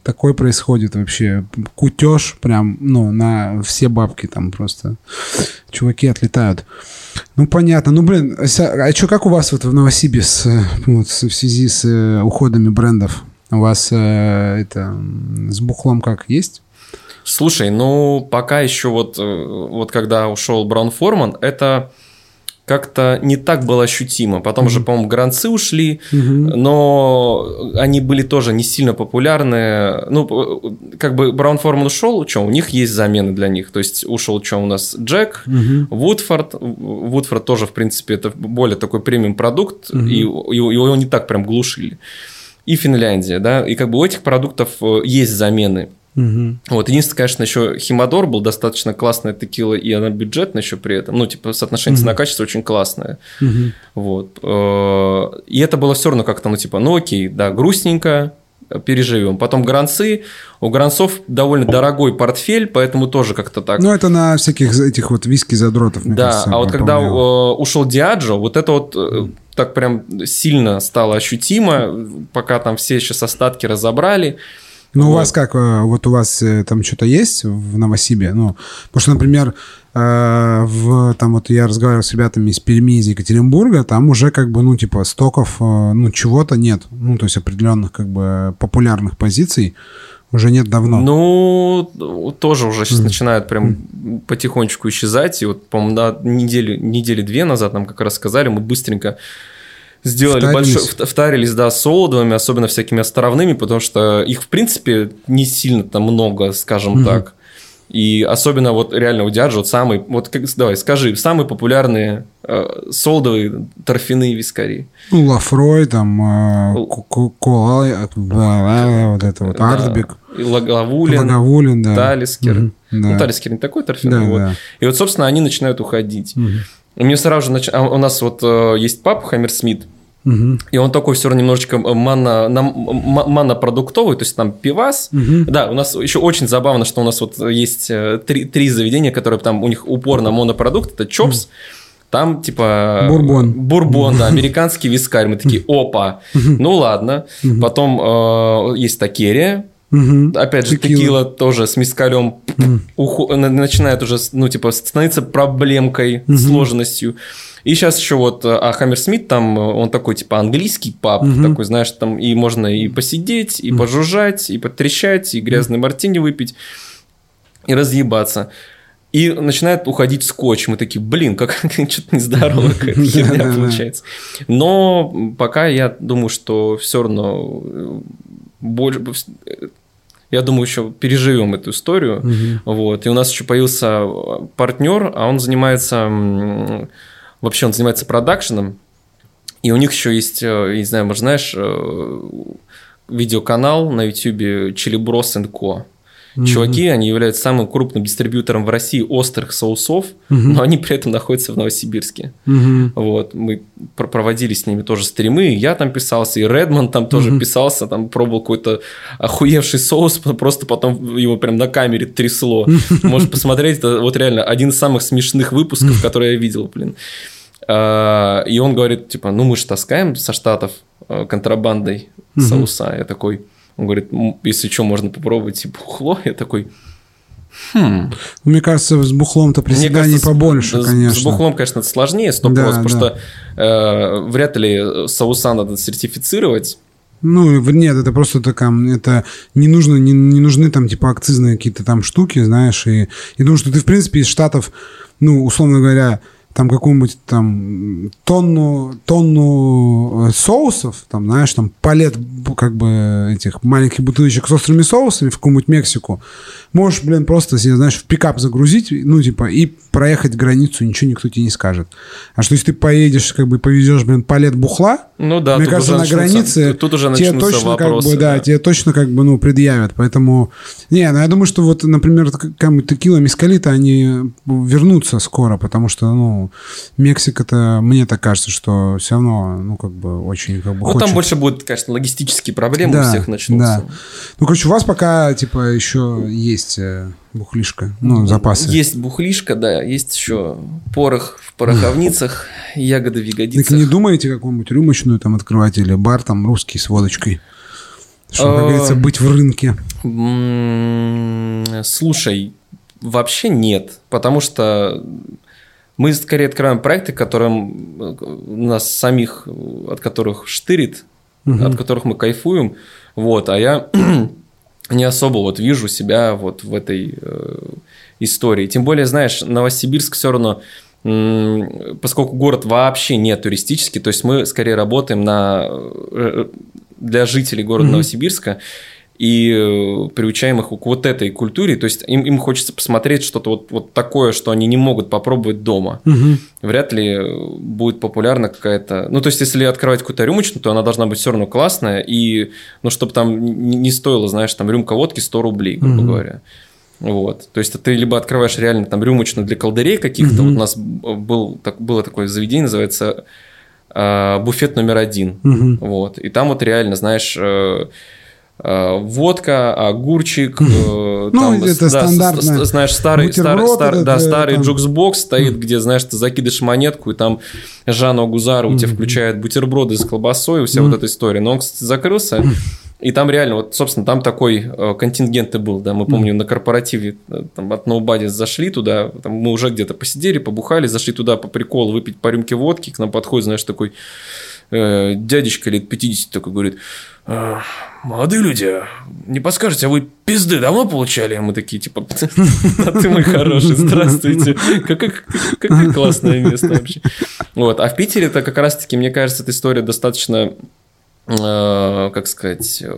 такое происходит вообще. Кутеж прям, ну, на все бабки там просто. Чуваки отлетают. Ну, понятно. Ну, блин, а что, как у вас вот в э, вот, в связи с э, уходами брендов? У вас э, это с бухлом как есть? Слушай, ну, пока еще вот, э, вот когда ушел Браун Форман, это как-то не так было ощутимо. Потом же, по-моему, гранцы ушли, но они были тоже не сильно популярны. Ну, э, как бы Браун Форман ушел, что, у них есть замены для них. То есть ушел, что у нас Джек, Вудфорд. Вудфорд тоже, в принципе, это более такой премиум продукт, и, и его не так прям глушили. И Финляндия, да, и как бы у этих продуктов э, есть замены. Вот, единственное, конечно, еще Химодор был достаточно классная текила, и она бюджетная еще при этом. Ну, типа, соотношение цена-качество очень классное. Вот. Э, И это было все равно как-то, ну, типа, ну, окей, да, грустненько, э, переживем. Потом гранцы. У гранцов довольно дорогой портфель, поэтому тоже как-то так. Ну, это на всяких этих вот виски-задротов, да, кажется, а вот когда вполне. э, ушел Диаджо, вот это вот э, так прям сильно стало ощутимо, пока там все сейчас остатки разобрали. Ну, вот. у вас как, э, вот у вас э, там что-то есть в Новосибе? Ну, потому что, например, э, в, там вот я разговаривал с ребятами из Перми, из Екатеринбурга, там уже как бы, ну, типа, стоков, ну, чего-то нет. Ну, то есть определенных как бы популярных позиций уже нет давно. Ну, тоже уже сейчас mm. начинают прям mm. потихонечку исчезать. И вот, по-моему, да, недели, недели две назад нам как раз сказали, мы быстренько сделали большой... Втарились, да, солодовыми, особенно всякими островными, потому что их, в принципе, не сильно там много, скажем mm так. И особенно вот реально у Дяджи вот самый, вот как, давай, скажи, самые популярные э, солдовые торфяные вискари. Ну, Лафрой, там, э, Кола, э, вот это вот, Артбек. Лагавулин, Лагавулин да. Талискер. Угу, да. Ну, Талискер не такой торфяный. Да, вот. Да. И вот, собственно, они начинают уходить. Угу. И мне сразу же, нач... а у нас вот э, есть пап Хаммерсмит, Угу. И он такой все равно немножечко манно, манно-продуктовый, то есть там пивас. Угу. Да, у нас еще очень забавно, что у нас вот есть э, три, три заведения, которые там у них упор на монопродукт. Это Чопс, угу. там типа... Бурбон. Бурбон, да, американский вискарь. Мы такие, опа, ну ладно. Потом э, есть Такерия, Угу. Опять же, текила. текила тоже с мискалем угу. начинает уже, ну, типа, становиться проблемкой, угу. сложностью. И сейчас еще вот, а Хаммер Смит там, он такой, типа, английский пап, угу. такой, знаешь, там и можно и посидеть, и угу. пожужжать, и потрещать, и грязный мартини выпить, и разъебаться. И начинает уходить скотч. Мы такие, блин, как <laughs> что-то нездоровая <laughs> какая-то херня получается. Но пока я думаю, что все равно э, больше я думаю, еще переживем эту историю. Угу. Вот. И у нас еще появился партнер, а он занимается вообще он занимается продакшеном. И у них еще есть, э, я не знаю, может, знаешь, э, видеоканал на YouTube Chilibros Co. Mm-hmm. Чуваки, они являются самым крупным дистрибьютором в России острых соусов, mm-hmm. но они при этом находятся в Новосибирске. Mm-hmm. Вот, мы пр- проводили с ними тоже стримы, я там писался, и Редмонд там тоже mm-hmm. писался, там пробовал какой-то охуевший соус, <laughs> просто потом его прям на камере трясло. <laughs> Mm-hmm. Можешь посмотреть, это вот реально один из самых смешных выпусков, mm-hmm. <laughs> которые я видел, блин. А, и он говорит, типа, ну мы же таскаем со Штатов э, контрабандой mm-hmm. соуса. Я такой он говорит, если что, можно попробовать и бухло. Я такой, Хм. Мне кажется, с бухлом-то приседаний побольше, с, конечно. С бухлом, конечно, это сложнее, 100%, да, потому да. что э, вряд ли соуса надо сертифицировать. Ну, нет, это просто такая, это не нужно, не, не нужны там типа акцизные какие-то там штуки, знаешь, и я думаю, что ты, в принципе, из Штатов, ну, условно говоря, там какую-нибудь там тонну, тонну э, соусов, там, знаешь, там палет как бы этих маленьких бутылочек с острыми соусами в какую-нибудь Мексику, можешь, блин, просто себе, знаешь, в пикап загрузить, ну, типа, и проехать границу, ничего никто тебе не скажет. А что если ты поедешь, как бы, повезешь, блин, палет бухла, ну да, мне кажется, на границе тут уже тебе точно, вопросы, как бы, да, да, тебе точно, как бы, ну, предъявят. Поэтому, не, ну, я думаю, что вот, например, какая-нибудь текила, мискалита, они вернутся скоро, потому что, ну, Мексика-то, мне так кажется, что все равно, ну, как бы, очень, как бы, Ну, хочет... там больше будет, конечно, логистические проблемы да, у всех начнутся. Да. Ну, короче, у вас пока, типа, еще есть э, бухлишка, ну, запасы. Есть бухлишка, да, есть еще порох в пороховницах, <laughs> ягоды в ягодицах. Так не думаете какую-нибудь рюмочную там открывать или бар там русский с водочкой? Чтобы, как говорится, быть в рынке. Слушай, вообще нет, потому что мы скорее открываем проекты, которым э, нас самих, от которых штырит, угу. от которых мы кайфуем. Вот, а я <clears throat> не особо вот вижу себя вот в этой э, истории. Тем более, знаешь, Новосибирск все равно, поскольку город вообще не туристический, то есть мы скорее работаем на, э, для жителей города mm-hmm. Новосибирска, и э, приучаем их к вот этой культуре. То есть им, им хочется посмотреть что-то вот, вот такое, что они не могут попробовать дома. Угу. Вряд ли будет популярна какая-то... Ну, то есть, если открывать какую-то рюмочную, то она должна быть все равно классная, и, ну, чтобы там не стоило, знаешь, там рюмка водки 100 рублей, грубо угу. говоря. Вот. То есть, ты либо открываешь реально там рюмочную для колдырей каких-то. Угу. Вот у нас был, так, было такое заведение, называется э, буфет номер один. Угу. Вот. И там вот реально, знаешь... Э, Э, водка, огурчик, <laughs> ну, там, это да, стандартно. Знаешь, старый, старый, старый, да, старый там... jukebox стоит, где, знаешь, ты закидываешь монетку, и там Жанна Гузару mm-hmm. тебе включает бутерброды с колбасой, и вся mm-hmm. вот эта история. Но он, кстати, закрылся. И там реально, вот, собственно, там такой э, контингент и был, да, мы помню, на корпоративе э, там, от Ноубади зашли туда, там, мы уже где-то посидели, побухали, зашли туда по приколу выпить по рюмке водки, к нам подходит, знаешь, такой э, дядечка лет 50 такой говорит, «А, молодые люди, не подскажете, а вы пизды давно получали? А мы такие, типа, <laughs> а ты мой хороший, здравствуйте. Какое, какое классное место вообще. Вот. А в Питере это как раз-таки, мне кажется, эта история достаточно Э, как сказать, э,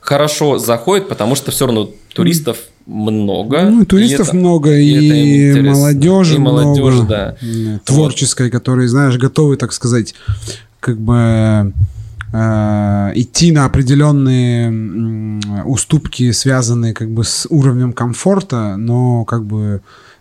хорошо заходит, потому что все равно туристов много. Ну, туристов это, много, и, и молодежи и молодежь, много. Да. Творческой, вот. которые, знаешь, готовы, так сказать, как бы э, идти на определенные уступки, связанные как бы с уровнем комфорта, но как бы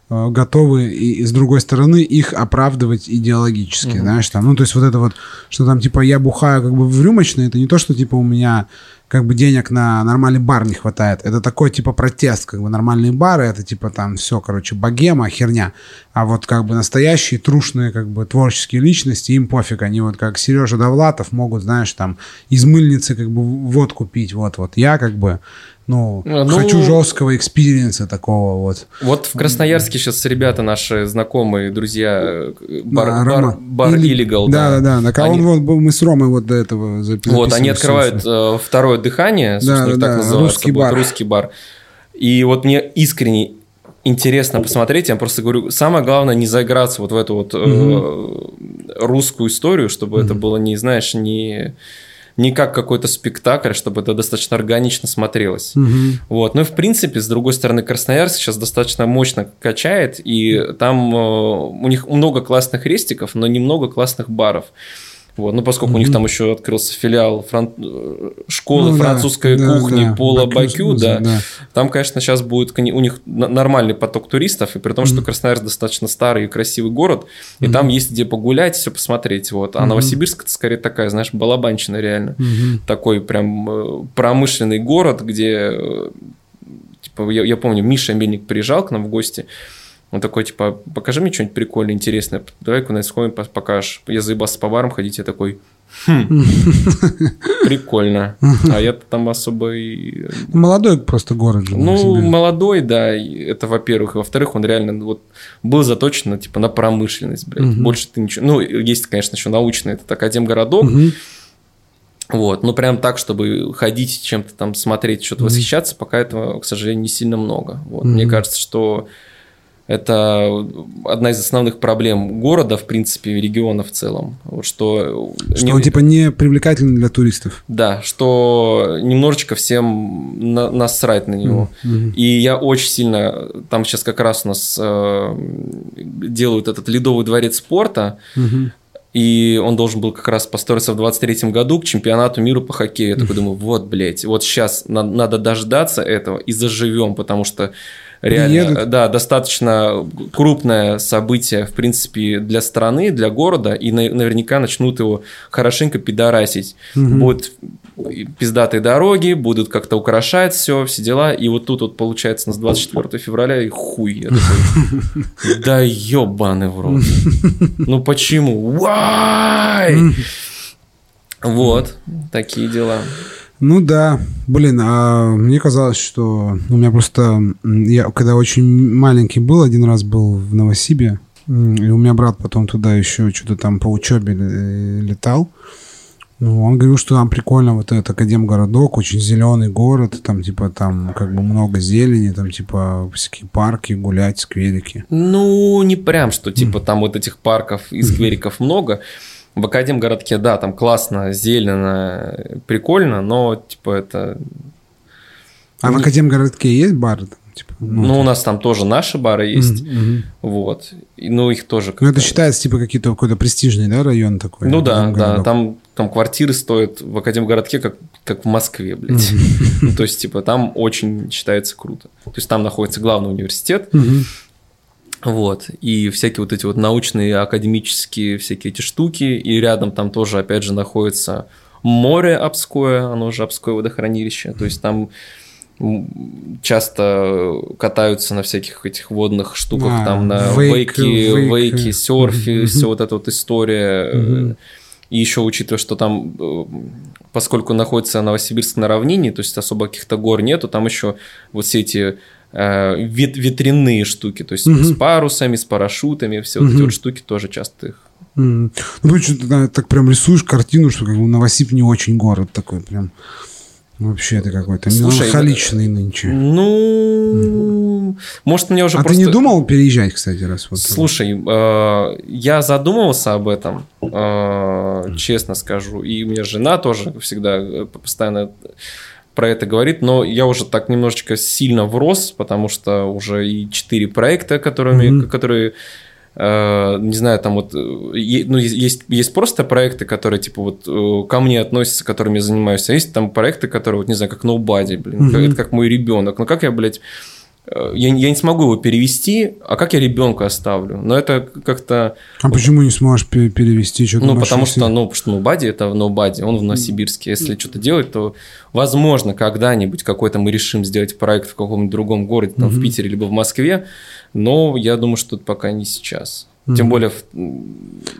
готовы и, и с другой стороны их оправдывать идеологически, mm-hmm. знаешь, там, ну, то есть вот это вот, что там, типа, я бухаю как бы в рюмочной, это не то, что, типа, у меня как бы денег на нормальный бар не хватает, это такой, типа, протест, как бы нормальные бары, это, типа, там, все, короче, богема, херня, а вот, как бы, настоящие трушные, как бы, творческие личности, им пофиг, они вот, как Сережа Довлатов, могут, знаешь, там, из мыльницы, как бы, водку пить, вот-вот, я, как бы, ну, ну, хочу жесткого experience а такого вот. Вот в Красноярске сейчас ребята наши знакомые, друзья, бар, да, бар, бар Ille-, Illegal. Да, да, да. да. Они... Он, вот, мы с Ромой вот до этого записывали. Вот, они открывают э, второе дыхание, собственно, да, да, так да. называется. Русский бар. Русский бар. И вот мне искренне интересно посмотреть. Я просто говорю, самое главное не заиграться вот в эту вот угу. э, русскую историю, чтобы угу. это было не, знаешь, не не как какой-то спектакль, чтобы это достаточно органично смотрелось. Угу. Вот. Ну и в принципе, с другой стороны, Красноярск сейчас достаточно мощно качает, и там э, у них много классных рестиков, но немного классных баров. Вот, ну, поскольку mm-hmm. у них там еще открылся филиал фран... школы ну, французской да, кухни да, Пола Бакю, да, да. Там, конечно, сейчас будет у них нормальный поток туристов, и при том, mm-hmm. что Красноярск достаточно старый и красивый город, и mm-hmm. там есть где погулять, все посмотреть. Вот. А mm-hmm. Новосибирск это скорее такая, знаешь, балабанчина реально. Mm-hmm. Такой прям э, промышленный город, где э, типа, я, я помню, Миша Мельник приезжал к нам в гости, он такой, типа, покажи мне что-нибудь прикольное, интересное. Давай куда-нибудь сходим, покажешь. Я заебался по барам ходить, я такой, хм, <laughs> прикольно. А я там особо и... Молодой просто город же. Ну, молодой, да, это во-первых. И во-вторых, он реально вот был заточен на, типа, на промышленность, блядь. Больше ты ничего... Ну, есть, конечно, еще научный, это Академгородок. Вот, ну прям так, чтобы ходить чем-то там смотреть, что-то восхищаться, пока этого, к сожалению, не сильно много. Вот, Мне кажется, что это одна из основных проблем города, в принципе, региона в целом. Что что не... он типа не привлекательный для туристов. Да, что немножечко всем на... насрать на него. Mm-hmm. И я очень сильно... Там сейчас как раз у нас э, делают этот ледовый дворец спорта. Mm-hmm. И он должен был как раз построиться в 23 году к чемпионату мира по хоккею. Я такой <laughs> думаю, вот, блядь, вот сейчас надо дождаться этого и заживем, потому что реально, едут. да, достаточно крупное событие, в принципе, для страны, для города, и наверняка начнут его хорошенько пидорасить. Угу. Будут пиздатые дороги, будут как-то украшать все, все дела, и вот тут вот получается с 24 февраля и хуй. Я такой, <laughs> да ебаный в рот. Ну почему? Why? Вот, такие дела. Ну да, блин, а мне казалось, что у меня просто... Я когда очень маленький был, один раз был в Новосибе, и у меня брат потом туда еще что-то там по учебе летал. Ну, он говорил, что там прикольно вот этот Академгородок, очень зеленый город, там типа там как бы много зелени, там типа всякие парки, гулять, скверики. Ну, не прям, что типа там вот этих парков и сквериков много. В Академгородке, да, там классно, зелено, прикольно, но типа это... А в Академгородке есть бары? Типа, ну, ну у нас там тоже наши бары есть, mm-hmm. вот, и, ну их тоже. Ну это считается типа какие-то какой-то престижный, да, район такой? Ну да, да, там там квартиры стоят в Академгородке как как в Москве, блядь. Mm-hmm. <laughs> ну, то есть типа там очень считается круто. То есть там находится главный университет. Mm-hmm. Вот, и всякие вот эти вот научные, академические всякие эти штуки, и рядом там тоже, опять же, находится море Обское, оно же Обское водохранилище, то есть там часто катаются на всяких этих водных штуках, а, там на вейк, вейки, вейк. вейки, серфе, все вот эта вот история. И еще учитывая, что там э, поскольку находится Новосибирск на равнине, то есть особо каких-то гор нету, там еще вот все эти э, вет, ветряные штуки, то есть угу. с парусами, с парашютами, все угу. вот эти вот штуки тоже часто их. Mm. Ну, ты так прям рисуешь картину, что как бы Новосиб не очень город такой прям. Вообще это какой-то меланхоличный нынче. Ну, mm. может, мне уже а просто... ты не думал переезжать, кстати, раз вот? Слушай, э, я задумывался об этом, э, честно скажу, и у меня жена тоже всегда э, постоянно про это говорит, но я уже так немножечко сильно врос, потому что уже и четыре проекта, которыми, mm-hmm. которые Э, не знаю, там вот, э, ну, есть, есть просто проекты, которые, типа, вот э, ко мне относятся, которыми я занимаюсь, а есть там проекты, которые, вот, не знаю, как Nobody, блин, mm-hmm. это как мой ребенок. Ну, как я, блядь, я, я не смогу его перевести, а как я ребенка оставлю? Но это как-то... А почему не сможешь перевести? Что ну, потому что, ну, потому что Nobody – это Nobody, он в Новосибирске. Если что-то делать, то, возможно, когда-нибудь какой-то мы решим сделать проект в каком-нибудь другом городе, там, mm-hmm. в Питере либо в Москве, но я думаю, что это пока не сейчас. Тем более...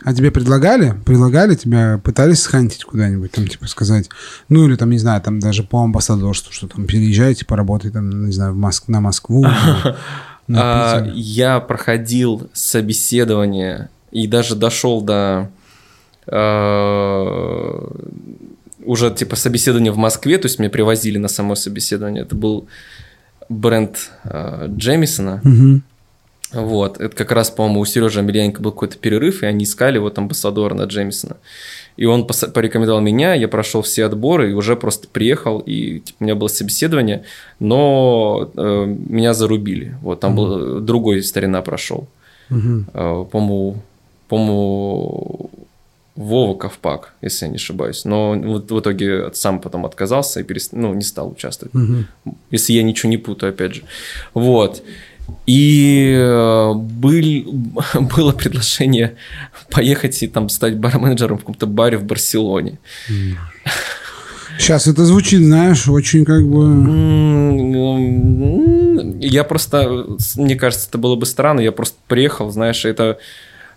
А тебе предлагали? Предлагали тебя? Пытались схантить куда-нибудь? Там, типа, сказать... Ну, или там, не знаю, там даже по амбассадорству, что там переезжайте, поработайте там, не знаю, в Моск... на Москву. <laughs> А, я проходил собеседование и даже дошел до а, уже типа собеседования в Москве, то есть меня привозили на само собеседование. Это был бренд а, Джемисона. Вот, это как раз, по-моему, у Сережи Амельяненко был какой-то перерыв, и они искали вот амбассадора на Джеймисона. И он порекомендовал меня, я прошел все отборы и уже просто приехал, и типа, у меня было собеседование, но э, меня зарубили. Вот там mm-hmm. был другой старина прошел. Mm-hmm. Э, по-моему, по-моему, Вова Ковпак, если я не ошибаюсь. Но вот в итоге сам потом отказался и перест... ну, не стал участвовать. Mm-hmm. Если я ничего не путаю, опять же. Вот. И э, был, <laughs> было предложение <laughs> поехать и там стать бар-менеджером в каком-то баре в Барселоне. Сейчас это звучит, знаешь, очень как бы... Я просто, мне кажется, это было бы странно, я просто приехал, знаешь, это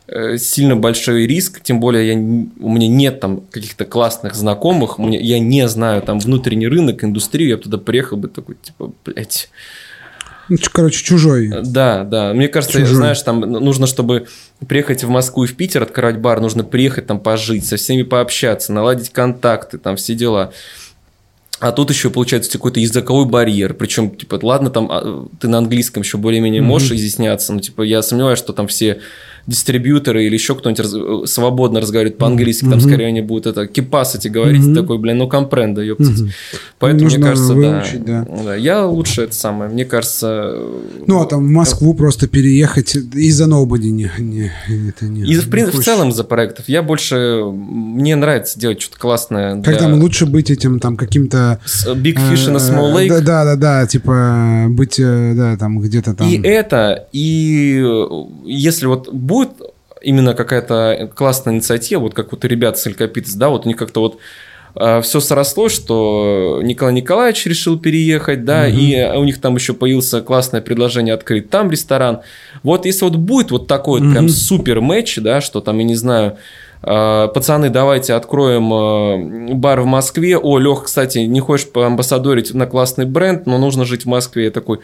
э, сильно большой риск, тем более я, у меня нет там каких-то классных знакомых, меня, я не знаю там внутренний рынок, индустрию, я туда приехал бы такой, типа, блядь, короче, чужой. Да, да. Мне кажется, чужой. знаешь, там нужно, чтобы приехать в Москву и в Питер открывать бар, нужно приехать там пожить, со всеми пообщаться, наладить контакты, там все дела. А тут еще получается какой-то языковой барьер. Причем, типа, ладно, там а, ты на английском еще более-менее mm-hmm. можешь изъясняться, но типа я сомневаюсь, что там все дистрибьюторы или еще кто-нибудь раз, э, свободно разговаривает по-английски, mm-hmm. там скорее они будут это кипасити говорить, mm-hmm. такой, блин, ну компренда, ёптить. Mm-hmm. Поэтому, Нужно мне кажется, выучить, да, да. да. Я лучше это самое, мне кажется... Ну, а там в Москву как... просто переехать из-за nobody не, не, это не... И в, не в целом за проектов. Я больше... Мне нравится делать что-то классное. Для... Как там лучше быть этим там каким-то... Big Fish in a Small Lake. Да, да, да, да, типа быть, э, да, там где-то там... И это, и если вот будет именно какая-то классная инициатива, вот как вот ребят с Элькапитес, да, вот у них как-то вот э, все срослось, что Николай Николаевич решил переехать, да, угу. и у них там еще появился классное предложение открыть там ресторан. Вот если вот будет вот такой угу. прям супер матч, да, что там, я не знаю, э, пацаны, давайте откроем э, бар в Москве. О, Лех, кстати, не хочешь поамбассадорить на классный бренд, но нужно жить в Москве. Я такой,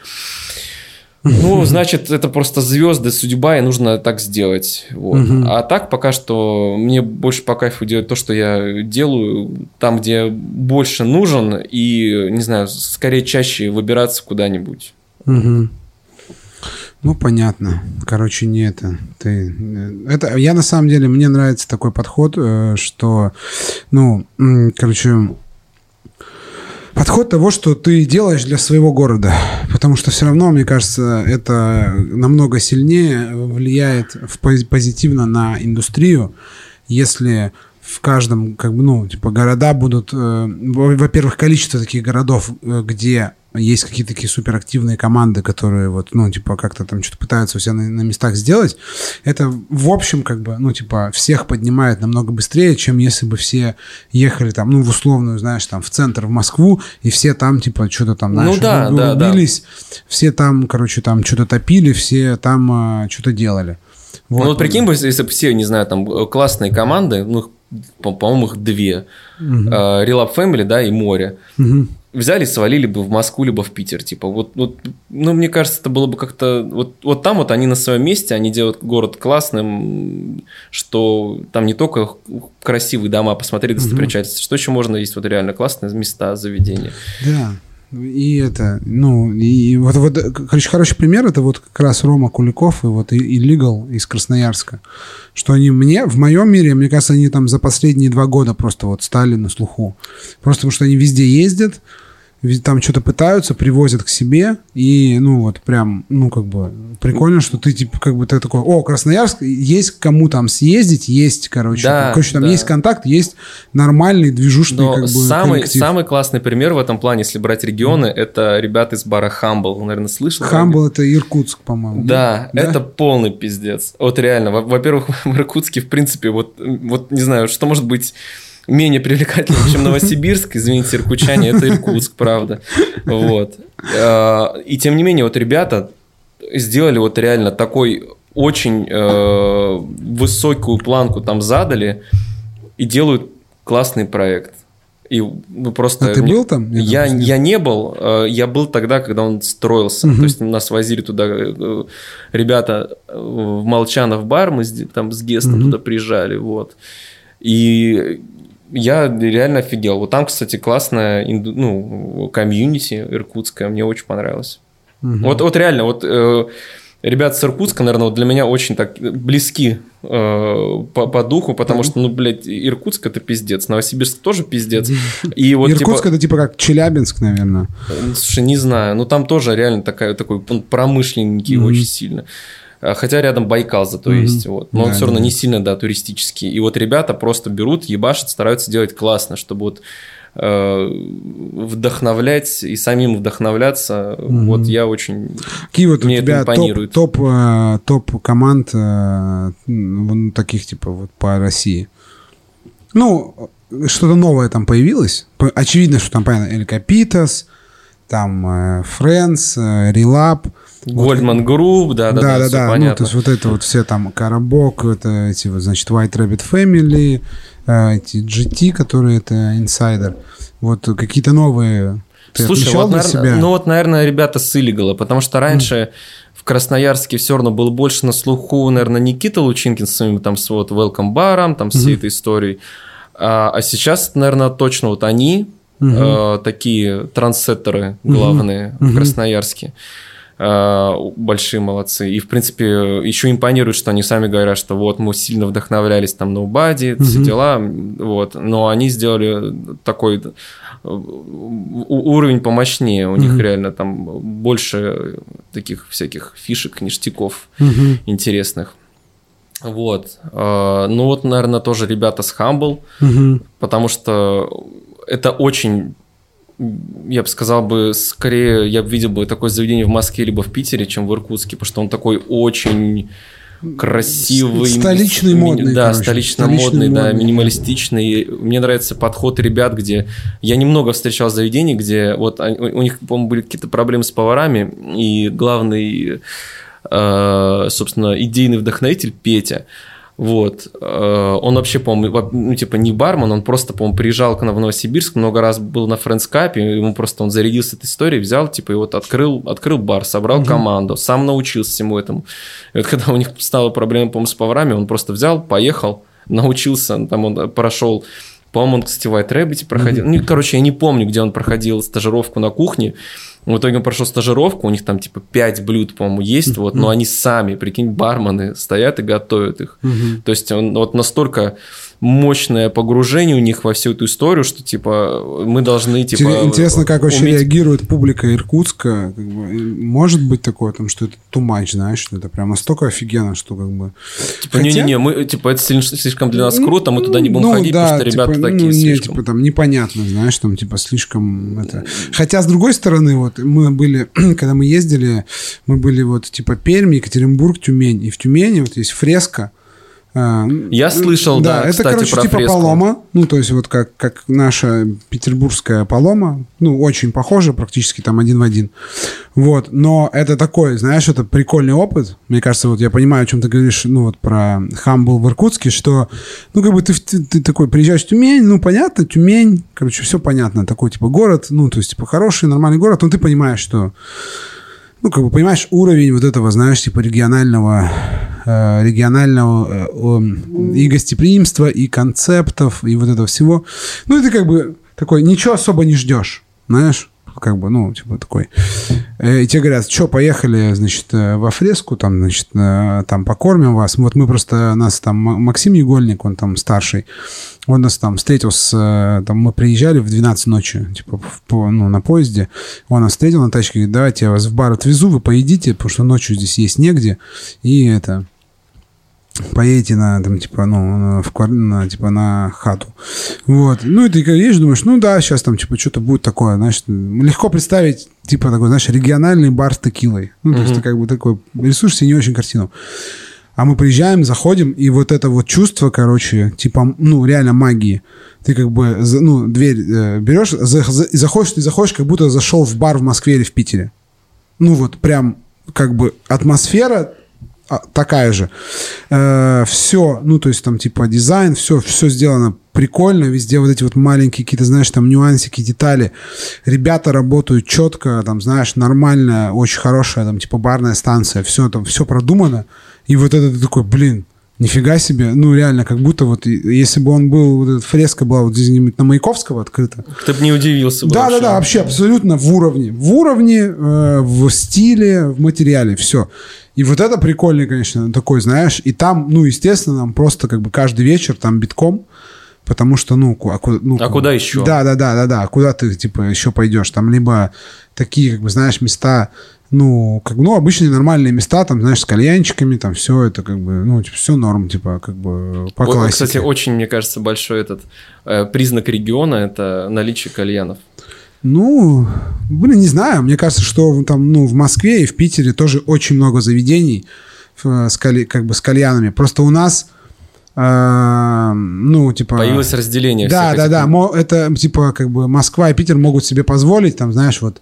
ну, значит, это просто звезды, судьба, и нужно так сделать. Вот. Угу. А так пока что мне больше по кайфу делать то, что я делаю, там, где больше нужен, и, не знаю, скорее чаще выбираться куда-нибудь. Угу. Ну, понятно. Короче, не это. Ты... это. Я на самом деле, мне нравится такой подход, э, что, ну, короче, подход того, что ты делаешь для своего города. Потому что все равно, мне кажется, это намного сильнее влияет в позитивно на индустрию, если в каждом, как бы, ну, типа, города будут, э, во-первых, количество таких городов, э, где есть какие-то такие суперактивные команды, которые вот, ну, типа, как-то там что-то пытаются у себя на, на местах сделать, это в общем, как бы, ну, типа, всех поднимает намного быстрее, чем если бы все ехали там, ну, в условную, знаешь, там, в центр, в Москву, и все там, типа, что-то там, знаешь, ну, да, да, да. все там, короче, там что-то топили, все там а, что-то делали. Вот. Ну, вот прикинь, если бы все, не знаю, там, классные команды, ну, по- по-моему, их две. Э, Relap Family, да, и Море. Мгм. Взяли свалили бы в Москву, либо в Питер. Типа, вот, вот, ну, мне кажется, это было бы как-то... Вот, вот там вот они на своем месте, они делают город классным, что там не только красивые дома, посмотреть достопримечательности, что еще можно есть вот реально классные места, заведения. Да. И это, ну, и вот, вот, короче, хороший пример, это вот как раз Рома Куликов и вот и Illegal из Красноярска, что они мне, в моем мире, мне кажется, они там за последние два года просто вот стали на слуху. Просто потому что они везде ездят, там что-то пытаются, привозят к себе, и, ну, вот прям, ну, как бы, прикольно, что ты, типа, как бы, ты такой, о, Красноярск, есть кому там съездить, есть, короче, Да, там, короче, там да. есть контакт, есть нормальный, движушный, Но как бы, самый, коллектив. самый классный пример в этом плане, если брать регионы, это ребята из бара Humble. Наверное, слышал? Хамбл это Иркутск, по-моему. Да, Да? это полный пиздец. Вот реально. Во- Во-первых, <laughs> в Иркутске, в принципе, вот, вот не знаю, что может быть менее привлекательным, чем <laughs> Новосибирск, извините, иркутчане, это Иркутск, правда. Вот. А, И тем не менее, вот ребята сделали вот реально такой очень э, высокую планку там задали и делают классный проект. И ну, просто... А ты мне- был там? Я, я, я не был, э, я был тогда, когда он строился. Мгм. То есть нас возили туда э, ребята э, в Молчанов бар, мы с- там с Гестом Мгм. туда приезжали, вот. И я реально офигел. Вот там, кстати, классная инду- ну, комьюнити иркутская, мне очень понравилось. Мгм. Вот, вот реально, вот э, ребята с Иркутска, наверное, вот для меня очень так близки э, по, по духу, потому что, ну, блядь, Иркутск это пиздец, Новосибирск тоже пиздец. И вот Иркутск типа, это типа как Челябинск, наверное. э, Слушай, не знаю. Ну, там тоже реально такая, такой промышленненький Мгм. очень сильно. А, Хотя рядом Байкал зато Мгм. есть. Вот. Но он Да, все да, равно да. не сильно, да, туристический. И вот ребята просто берут, ебашат, стараются делать классно, чтобы вот э, вдохновлять и самим вдохновляться. Мгм. Вот я очень... Какие вот у Мне это тебя топ, топ, э, топ команд э, ну, таких типа вот по России? Ну, что-то новое там появилось. По- Очевидно, что там, понятно, Эль Капитас, там э, Friends, э, Relap. Гольдман Групп, да, да, да, да, да. Ну, то есть вот это вот все там Коробок, это эти вот, значит, White Rabbit Family, э, эти GT, которые это инсайдер. Вот какие-то новые. Ты Слушай, вот, для наверное, себя? ну вот, наверное, ребята с Илигала, потому что раньше в Красноярске все равно был больше на слуху, наверное, Никита Лучинкин с своим там с вот Welcome баром, там всей Мгм. этой историей. А, а сейчас, наверное, точно вот они Мгм. э, такие трансеттеры главные Мгм. в Красноярске. Э, большие молодцы. И, в принципе, еще импонирует, что они сами говорят, что вот мы сильно вдохновлялись там на Убаде, все Мгм. дела, вот. Но они сделали такой э, уровень помощнее. У них Мгм. реально там больше таких всяких фишек, ништяков Мгм. интересных. Вот. Э, Ну вот, наверное, тоже ребята с Humble, Мгм. потому что это очень, я бы сказал бы, скорее я бы видел бы такое заведение в Москве либо в Питере, чем в Иркутске, потому что он такой очень красивый. Столичный, ми- модный, Да, короче. столично Столичный, модный, да, модный. минималистичный. Мне нравится подход ребят, где... Я немного встречал заведений, где вот они- у них, по-моему, были какие-то проблемы с поварами, и главный, э, собственно, идейный вдохновитель Петя, вот. э, Он вообще, по-моему, ну, типа не бармен, он просто, по-моему, приезжал к нам в Новосибирск, много раз был на френдскапе, ему просто он зарядился этой историей, взял, типа, и вот открыл, открыл бар, собрал команду, сам научился всему этому. И вот когда у них стала проблема, по-моему, с поварами, он просто взял, поехал, научился, там он прошел по-моему, он, кстати, в White Rabbit проходил. Ну, короче, я не помню, где он проходил стажировку на кухне. В итоге он прошел стажировку, у них там типа 5 блюд, по-моему, есть, вот, но они сами, прикинь, бармены стоят и готовят их. Мгм. То есть он вот настолько мощное погружение у них во всю эту историю, что типа мы должны типа Интерес- Интересно, как вообще уметь- реагирует публика Иркутска. Как бы, и может быть такое, там, что это much, знаешь, что это прям настолько офигенно, что как бы... Типа, не-не-не, мы, типа, это слиш- слишком для нас круто, мы туда не будем Ну, ходить, да, потому что ребята типа, такие ну, не, слишком. типа, там непонятно, знаешь, там типа слишком это. Хотя с другой стороны, вот мы были, <clears throat> когда мы ездили, мы были вот типа Пермь, Екатеринбург, Тюмень, и в Тюмени вот есть фреска, Я слышал, да, это, кстати, короче, про типа фреску. Палома. Ну, то есть вот как, как наша петербургская Палома. Ну, очень похоже, практически там один в один. Вот. Но это такой, знаешь, это прикольный опыт. Мне кажется, вот я понимаю, о чем ты говоришь, ну, вот про Хамбл в Иркутске, что, ну, как бы ты, ты, ты такой приезжаешь в Тюмень, ну, понятно, Тюмень, короче, все понятно. Такой, типа, город, ну, то есть, типа, хороший, нормальный город, но ты понимаешь, что ну, как бы, понимаешь, уровень вот этого, знаешь, типа регионального, э, регионального э, и гостеприимства, и концептов, и вот этого всего. Ну, ты как бы такой, ничего особо не ждешь, знаешь, как бы, ну, типа такой. Э, И тебе говорят, что, поехали, значит, э, во фреску, там, значит, э, там покормим вас. Вот мы просто, нас там Максим Егольник, он там старший, он нас там встретил с... Там мы приезжали в 12 ночи, типа, в- ну, на поезде. Он нас встретил на тачке, говорит, давайте я вас в бар отвезу, вы поедите, потому что ночью здесь есть негде. И это поедете на, там, типа, ну, на- в на, типа, на хату. Вот. Ну, и ты едешь, думаешь, ну, да, сейчас там, типа, что-то будет такое, знаешь, легко представить, типа, такой, знаешь, региональный бар с текилой. Ну, то есть ты как бы такой, рисуешь себе не очень картину. А мы приезжаем, заходим, и вот это вот чувство, короче, типа, ну, реально магии. Ты как бы, ну, дверь э, берешь, за- за- и заходишь, ты заходишь, как будто зашел в бар в Москве или в Питере. Ну, вот прям, как бы, атмосфера такая же. все, ну, то есть там типа дизайн, все, все сделано прикольно, везде вот эти вот маленькие какие-то, знаешь, там нюансики, детали. Ребята работают четко, там, знаешь, нормально, очень хорошая, там, типа барная станция, все там, все продумано. И вот это ты такой, блин, нифига себе, ну, реально, как будто вот, если бы он был, вот эта фреска была вот где-нибудь на Маяковского открыта, Ты бы не удивился бы да, вообще. да, да, вообще абсолютно в уровне. В уровне, э, в стиле, в материале, все. И вот это прикольный, конечно, такой, знаешь. И там, ну, естественно, нам просто как бы каждый вечер там битком, потому что, ну, а куда, ну, А куда еще? Да, да, да, да, да. А Куда ты, типа, еще пойдешь? Там либо такие, как бы, знаешь, места, ну, как, ну, обычные нормальные места, там, знаешь, с кальянчиками, там, все это, как бы, ну, типа, все норм, типа, как бы, по Вот, классике. Кстати, очень, мне кажется, большой этот э, признак региона – это наличие кальянов. Ну, блин, не знаю. Мне кажется, что там, ну, в Москве и в Питере тоже очень много заведений э, с, как бы с кальянами. Просто у нас, э, ну, типа... Появилось разделение. Да, да, этих- да. Это, типа, как бы Москва и Питер могут себе позволить, там, знаешь, вот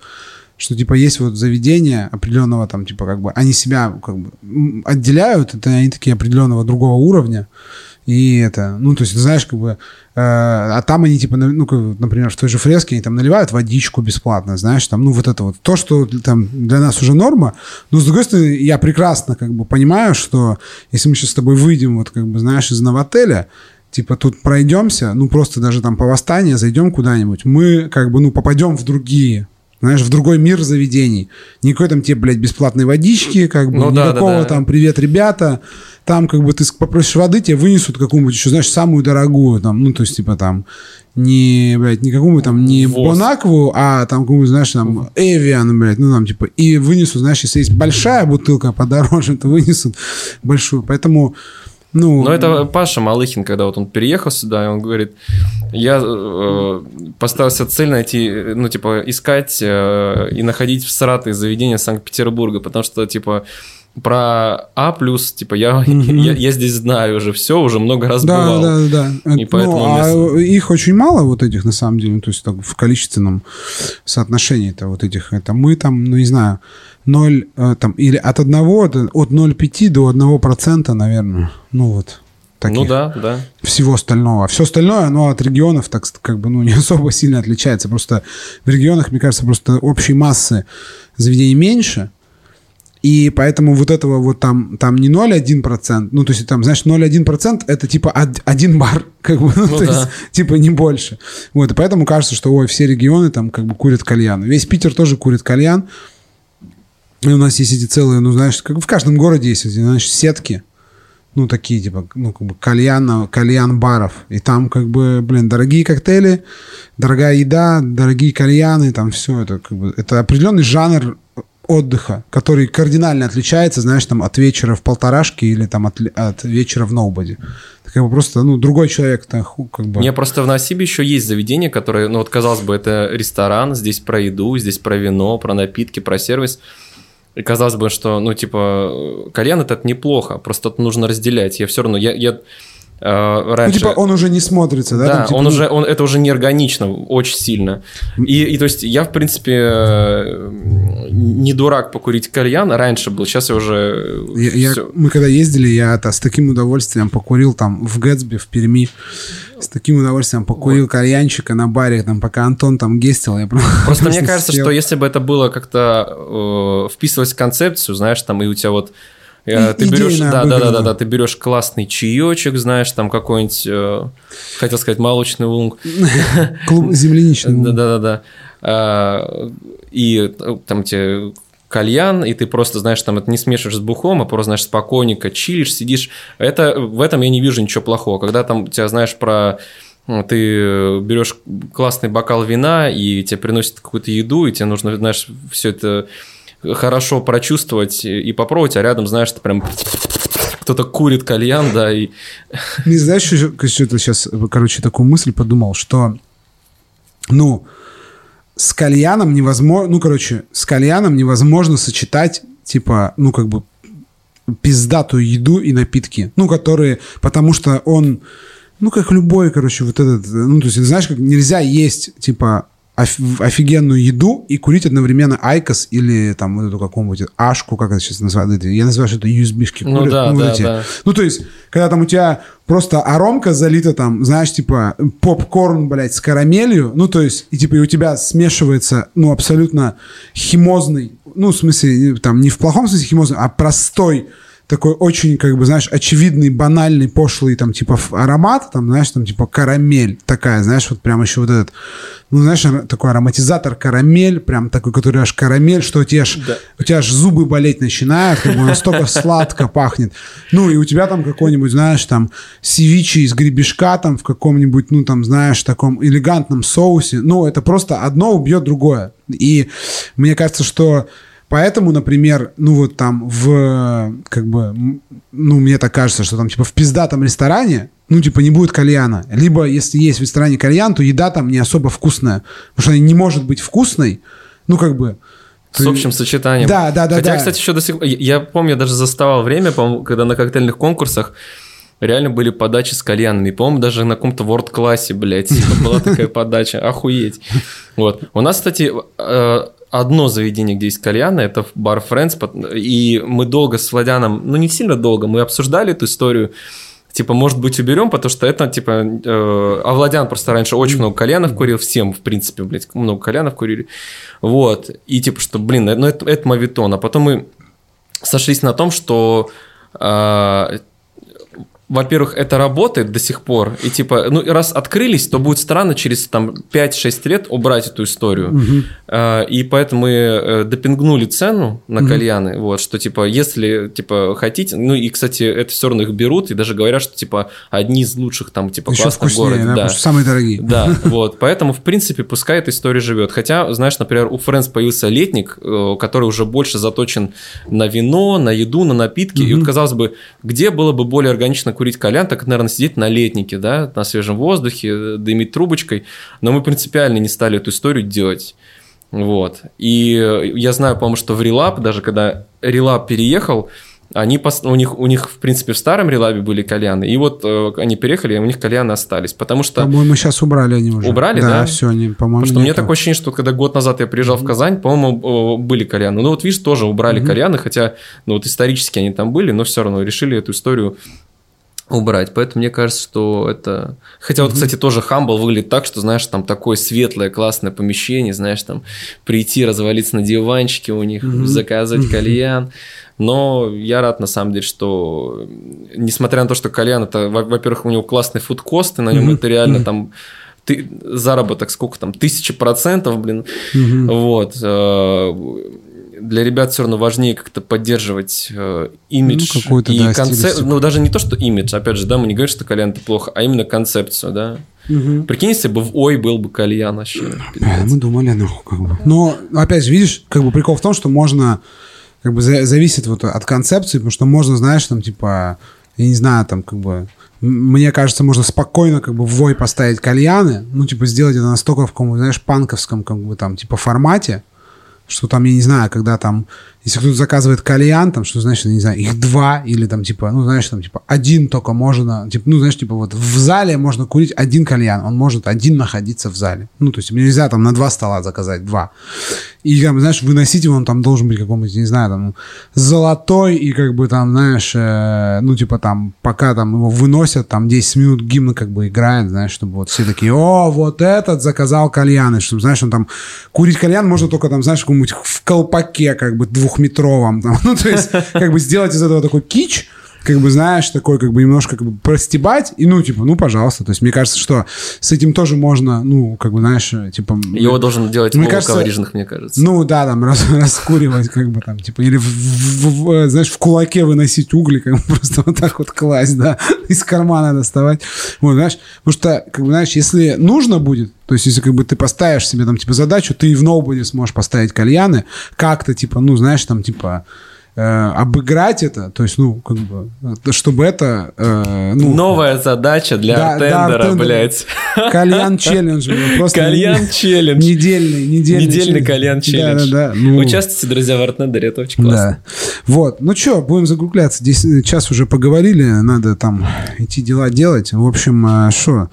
что типа есть вот заведения определенного там типа как бы они себя как бы отделяют, это они такие определенного другого уровня. И это, ну, то есть, знаешь, как бы, э, а там они, типа, ну, как, например, в той же фреске они там наливают водичку бесплатно, знаешь, там, ну, вот это вот, то, что там для нас уже норма, но, с другой стороны, я прекрасно, как бы, понимаю, что если мы сейчас с тобой выйдем, вот, как бы, знаешь, из новотеля, типа, тут пройдемся, ну, просто даже там по восстанию зайдем куда-нибудь, мы, как бы, ну, попадем в другие знаешь, в другой мир заведений. Никакой там тебе, блядь, бесплатной водички, как бы, Ну да, никакого да, да. там «Привет, ребята». Там, как бы, ты попросишь воды, тебе вынесут какую-нибудь еще, знаешь, самую дорогую, там, ну, то есть, типа, там, не, блядь, не какую-нибудь там, не ВОЗ. Бонакву, а там, какую-нибудь, знаешь, там, Эвиан, блядь, ну, там, типа, и вынесут, знаешь, если есть большая бутылка подороже, то вынесут большую. Поэтому, ну... Но это Паша Малыхин, когда вот он переехал сюда, и он говорит, я э, поставил себе цель найти, ну, типа, искать э, и находить в Саратове заведения Санкт-Петербурга, потому что, типа, про А+, типа, я, я, я здесь знаю уже все, уже много раз Да, бывал. да, да, да. И Это, поэтому ну, а место- их очень мало вот этих на самом деле, ну, то есть так, в количественном соотношении это вот этих, это мы там, ну не знаю, 0 э, там или от одного до- от 0,5 до 1 процента, наверное, ну вот. Таких. Ну да, да. Всего остального. Все остальное, оно от регионов так как бы ну не <laughs> особо сильно отличается. Просто в регионах, мне кажется, просто общей массы заведений меньше. И поэтому вот этого вот там, там не 0,1%, ну, то есть там, знаешь, 0,1% это типа од- один бар, <laughs> как бы, ну, Ну то да. есть, типа не больше. Вот, и поэтому кажется, что, ой, все регионы там как бы курят кальян. Весь Питер тоже курит кальян. И у нас есть эти целые, ну, знаешь, как в каждом городе есть эти, знаешь, сетки, ну, такие, типа, ну, как бы кальян, кальян-баров. И там, как бы, блин, дорогие коктейли, дорогая еда, дорогие кальяны, там все это, как бы, это определенный жанр отдыха, который кардинально отличается, знаешь, там, от вечера в полторашке или там от, от вечера в ноубоде. Это как бы просто, ну, другой человек, то как бы... Мне просто в Насибе еще есть заведение, которое, ну вот казалось бы, это ресторан, здесь про еду, здесь про вино, про напитки, про сервис. И казалось бы, что, ну, типа, кальян это неплохо, просто это нужно разделять. Я все равно, я, я раньше... Ну, типа, он уже не смотрится, да? Да, Там, типа, он уже, он, это уже неорганично, очень сильно. И, и, то есть, я, в принципе, э, не дурак покурить кальян, раньше был, сейчас я уже... Я, я, мы когда ездили, я это, с таким удовольствием покурил там в Гэтсби, в Перми, с таким удовольствием покурил вот. кальянчика на баре, там, пока Антон там гестил, я просто... <laughs> Просто мне кажется, сел. что если бы это было как-то э, вписывалось в концепцию, знаешь, там, и у тебя вот э, ты берешь, да, да, да, да, да, ты берешь классный чаечек, знаешь, там какой-нибудь, э, хотел сказать, молочный лунг. <laughs> Клуб земляничный. Да, да, да, да. А, и э, там тебе кальян, и ты просто, знаешь, там это не смешиваешь с бухом, а просто, знаешь, спокойненько чилишь, сидишь. Это, в этом я не вижу ничего плохого. Когда там тебя, знаешь, про ты берешь классный бокал вина, и тебе приносят какую-то еду, и тебе нужно, знаешь, все это хорошо прочувствовать и попробовать, а рядом, знаешь, ты прям кто-то курит кальян, да, и... <laughs> Не знаешь, что, что-то сейчас, короче, такую мысль подумал, что, ну, с кальяном невозможно, ну, короче, с кальяном невозможно сочетать, типа, ну, как бы, пиздатую еду и напитки, ну, которые, потому что он, ну, как любой, короче, вот этот, ну, то есть, знаешь, как нельзя есть, типа, офигенную еду и курить одновременно IQOS или там вот эту какую-нибудь Ашку, как это сейчас называют, я называю, что это USB-шки ну, Да, ну, да, эти. да. ну, то есть, когда там у тебя просто аромка залита там, знаешь, типа попкорн, блядь, с карамелью, ну, то есть, и типа и у тебя смешивается, ну, абсолютно химозный, ну, в смысле, там, не в плохом смысле химозный, а простой такой очень, как бы, знаешь, очевидный, банальный, пошлый, там, типа, аромат, там, знаешь, там, типа, карамель такая, знаешь, вот прям еще вот этот, ну, знаешь, такой ароматизатор карамель, прям такой, который аж карамель, что у тебя аж, да. у тебя аж зубы болеть начинают, как бы настолько сладко пахнет. Ну, и у тебя там какой-нибудь, знаешь, там, севичи из гребешка, там, в каком-нибудь, ну, там, знаешь, таком элегантном соусе, ну, это просто одно убьет другое. И мне кажется, что Поэтому, например, ну вот там в, как бы, ну мне так кажется, что там типа в пиздатом ресторане, ну типа не будет кальяна. Либо если есть в ресторане кальян, то еда там не особо вкусная. Потому что она не может быть вкусной, ну как бы, с общим сочетанием. Да, да, да. Хотя, да. кстати, еще до сих пор... Я помню, я даже заставал время, когда на коктейльных конкурсах реально были подачи с кальянами. По-моему, даже на каком-то ворд-классе, блядь, <laughs> типа, была такая подача. Охуеть. Вот. У нас, кстати, э, одно заведение, где есть кальяны, это бар Friends, и мы долго с Владяном, ну не сильно долго, мы обсуждали эту историю, типа, может быть, уберем, потому что это, типа, э, а Владян просто раньше очень много кальянов курил, всем, в принципе, блядь, много кальянов курили, вот, и типа, что, блин, ну это, это мавитон, а потом мы сошлись на том, что э, во-первых, это работает до сих пор. И типа, ну, раз открылись, то будет странно через там 5-6 лет убрать эту историю. Угу. И поэтому мы э, допингнули цену на угу. кальяны. Вот, что типа, если типа хотите, ну и, кстати, это все равно их берут и даже говорят, что типа одни из лучших там типа Еще классных вкуснее, городе. Да, самые дорогие. Да, <laughs> вот. Поэтому, в принципе, пускай эта история живет. Хотя, знаешь, например, у Friends появился летник, э, который уже больше заточен на вино, на еду, на напитки. Угу. И вот, казалось бы, где было бы более органично курить кальян, так, наверное, сидеть на летнике, да, на свежем воздухе, дымить трубочкой. Но мы принципиально не стали эту историю делать. Вот. И я знаю, по-моему, что в Релап, даже когда Релап переехал, они, у, них, у них, в принципе, в старом релабе были кальяны, и вот э, они переехали, и у них кальяны остались, потому что... По-моему, сейчас убрали они уже. Убрали, да? Да, все, они, по-моему, Потому что нету. мне такое ощущение, что когда год назад я приезжал mm-hmm. в Казань, по-моему, были кальяны. Ну вот, видишь, тоже убрали mm-hmm. кальяны, хотя, ну вот исторически они там были, но все равно решили эту историю убрать. Поэтому мне кажется, что это... Хотя вот, кстати, тоже Humble выглядит так, что, знаешь, там такое светлое, классное помещение, знаешь, там прийти, развалиться на диванчике у них, mm-hmm. заказать кальян. Но я рад, на самом деле, что, несмотря на то, что кальян, это, во-первых, у него классный фудкост, и на нем mm-hmm. это реально там ты, заработок сколько там, тысячи процентов, блин, mm-hmm. вот, э, для ребят все равно важнее как-то поддерживать э, имидж ну, и да, концепцию. Ну, даже не то, что имидж, опять же, да, мы не говорим, что кальян это плохо, а именно концепцию, да. Угу. Прикинь, если бы в Ой был бы кальян вообще. Да, мы думали, ну, как бы. Но, опять же, видишь, как бы прикол в том, что можно, как бы, зависит вот от концепции, потому что можно, знаешь, там, типа, я не знаю, там, как бы, мне кажется, можно спокойно как бы в вой поставить кальяны, ну, типа, сделать это настолько в каком-то, знаешь, панковском, как бы, там, типа, формате, что там, я не знаю, когда там, если кто-то заказывает кальян, там, что, я не знаю, их два или там, типа, ну, знаешь, там, типа, один только можно, типа, ну, знаешь, типа, вот в зале можно курить один кальян, он может один находиться в зале. Ну, то есть нельзя там на два стола заказать, два. И, там, знаешь, выносить его, он там должен быть каком-нибудь, не знаю, там, золотой, и как бы там, знаешь, э, ну, типа, там, пока там его выносят, там, 10 минут гимн как бы играет, знаешь, чтобы вот все такие, о, вот этот заказал кальян, и чтобы, знаешь, он там, курить кальян можно только там, знаешь, каком-нибудь в колпаке, как бы, двухметровом, <laughs> ну, то есть, как бы сделать из этого такой кич, как бы, знаешь, такой, как бы, немножко, как бы, простебать, и, ну, типа, ну, пожалуйста. То есть, мне кажется, что с этим тоже можно, ну, как бы, знаешь, типа... Его должен делать мне кажется, коврижных, мне кажется. Ну, да, там, раз, <laughs> раскуривать, как бы, там, типа, или, в, в, в, знаешь, в кулаке выносить угли, как бы, <laughs> просто вот так вот класть, да, <laughs> из кармана доставать. Вот, знаешь, потому что, как бы, знаешь, если нужно будет, то есть, если как бы ты поставишь себе там, типа, задачу, ты и в ноубоде сможешь поставить кальяны, как-то, типа, ну, знаешь, там, типа, э, обыграть это, то есть, ну, как бы, чтобы это... Э, ну, Новая задача для да, тендера, да, блядь. Кальян челлендж. Просто кальян челлендж. Недельный, недельный. Недельный кальян челлендж. Да, да, да. Ну, Участвуйте, друзья, в Артнедере, это очень классно. Да. Вот, ну что, будем закругляться. Здесь э, час уже поговорили, надо там идти дела делать. В общем, что,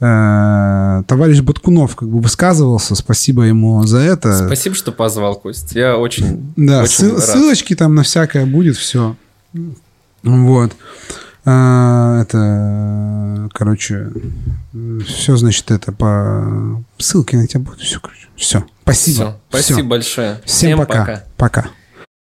э, э, товарищ Баткунов как бы высказывался, спасибо ему за это. Спасибо, что позвал, Кость. Я очень, да, очень ссыл, рад. ссылочки там на всякое будет все. Вот. А, это, короче, все, значит, это по ссылке на тебя будет. Все, короче. Все. Спасибо. Все. Спасибо все. большое. Всем, Всем пока. Пока. пока.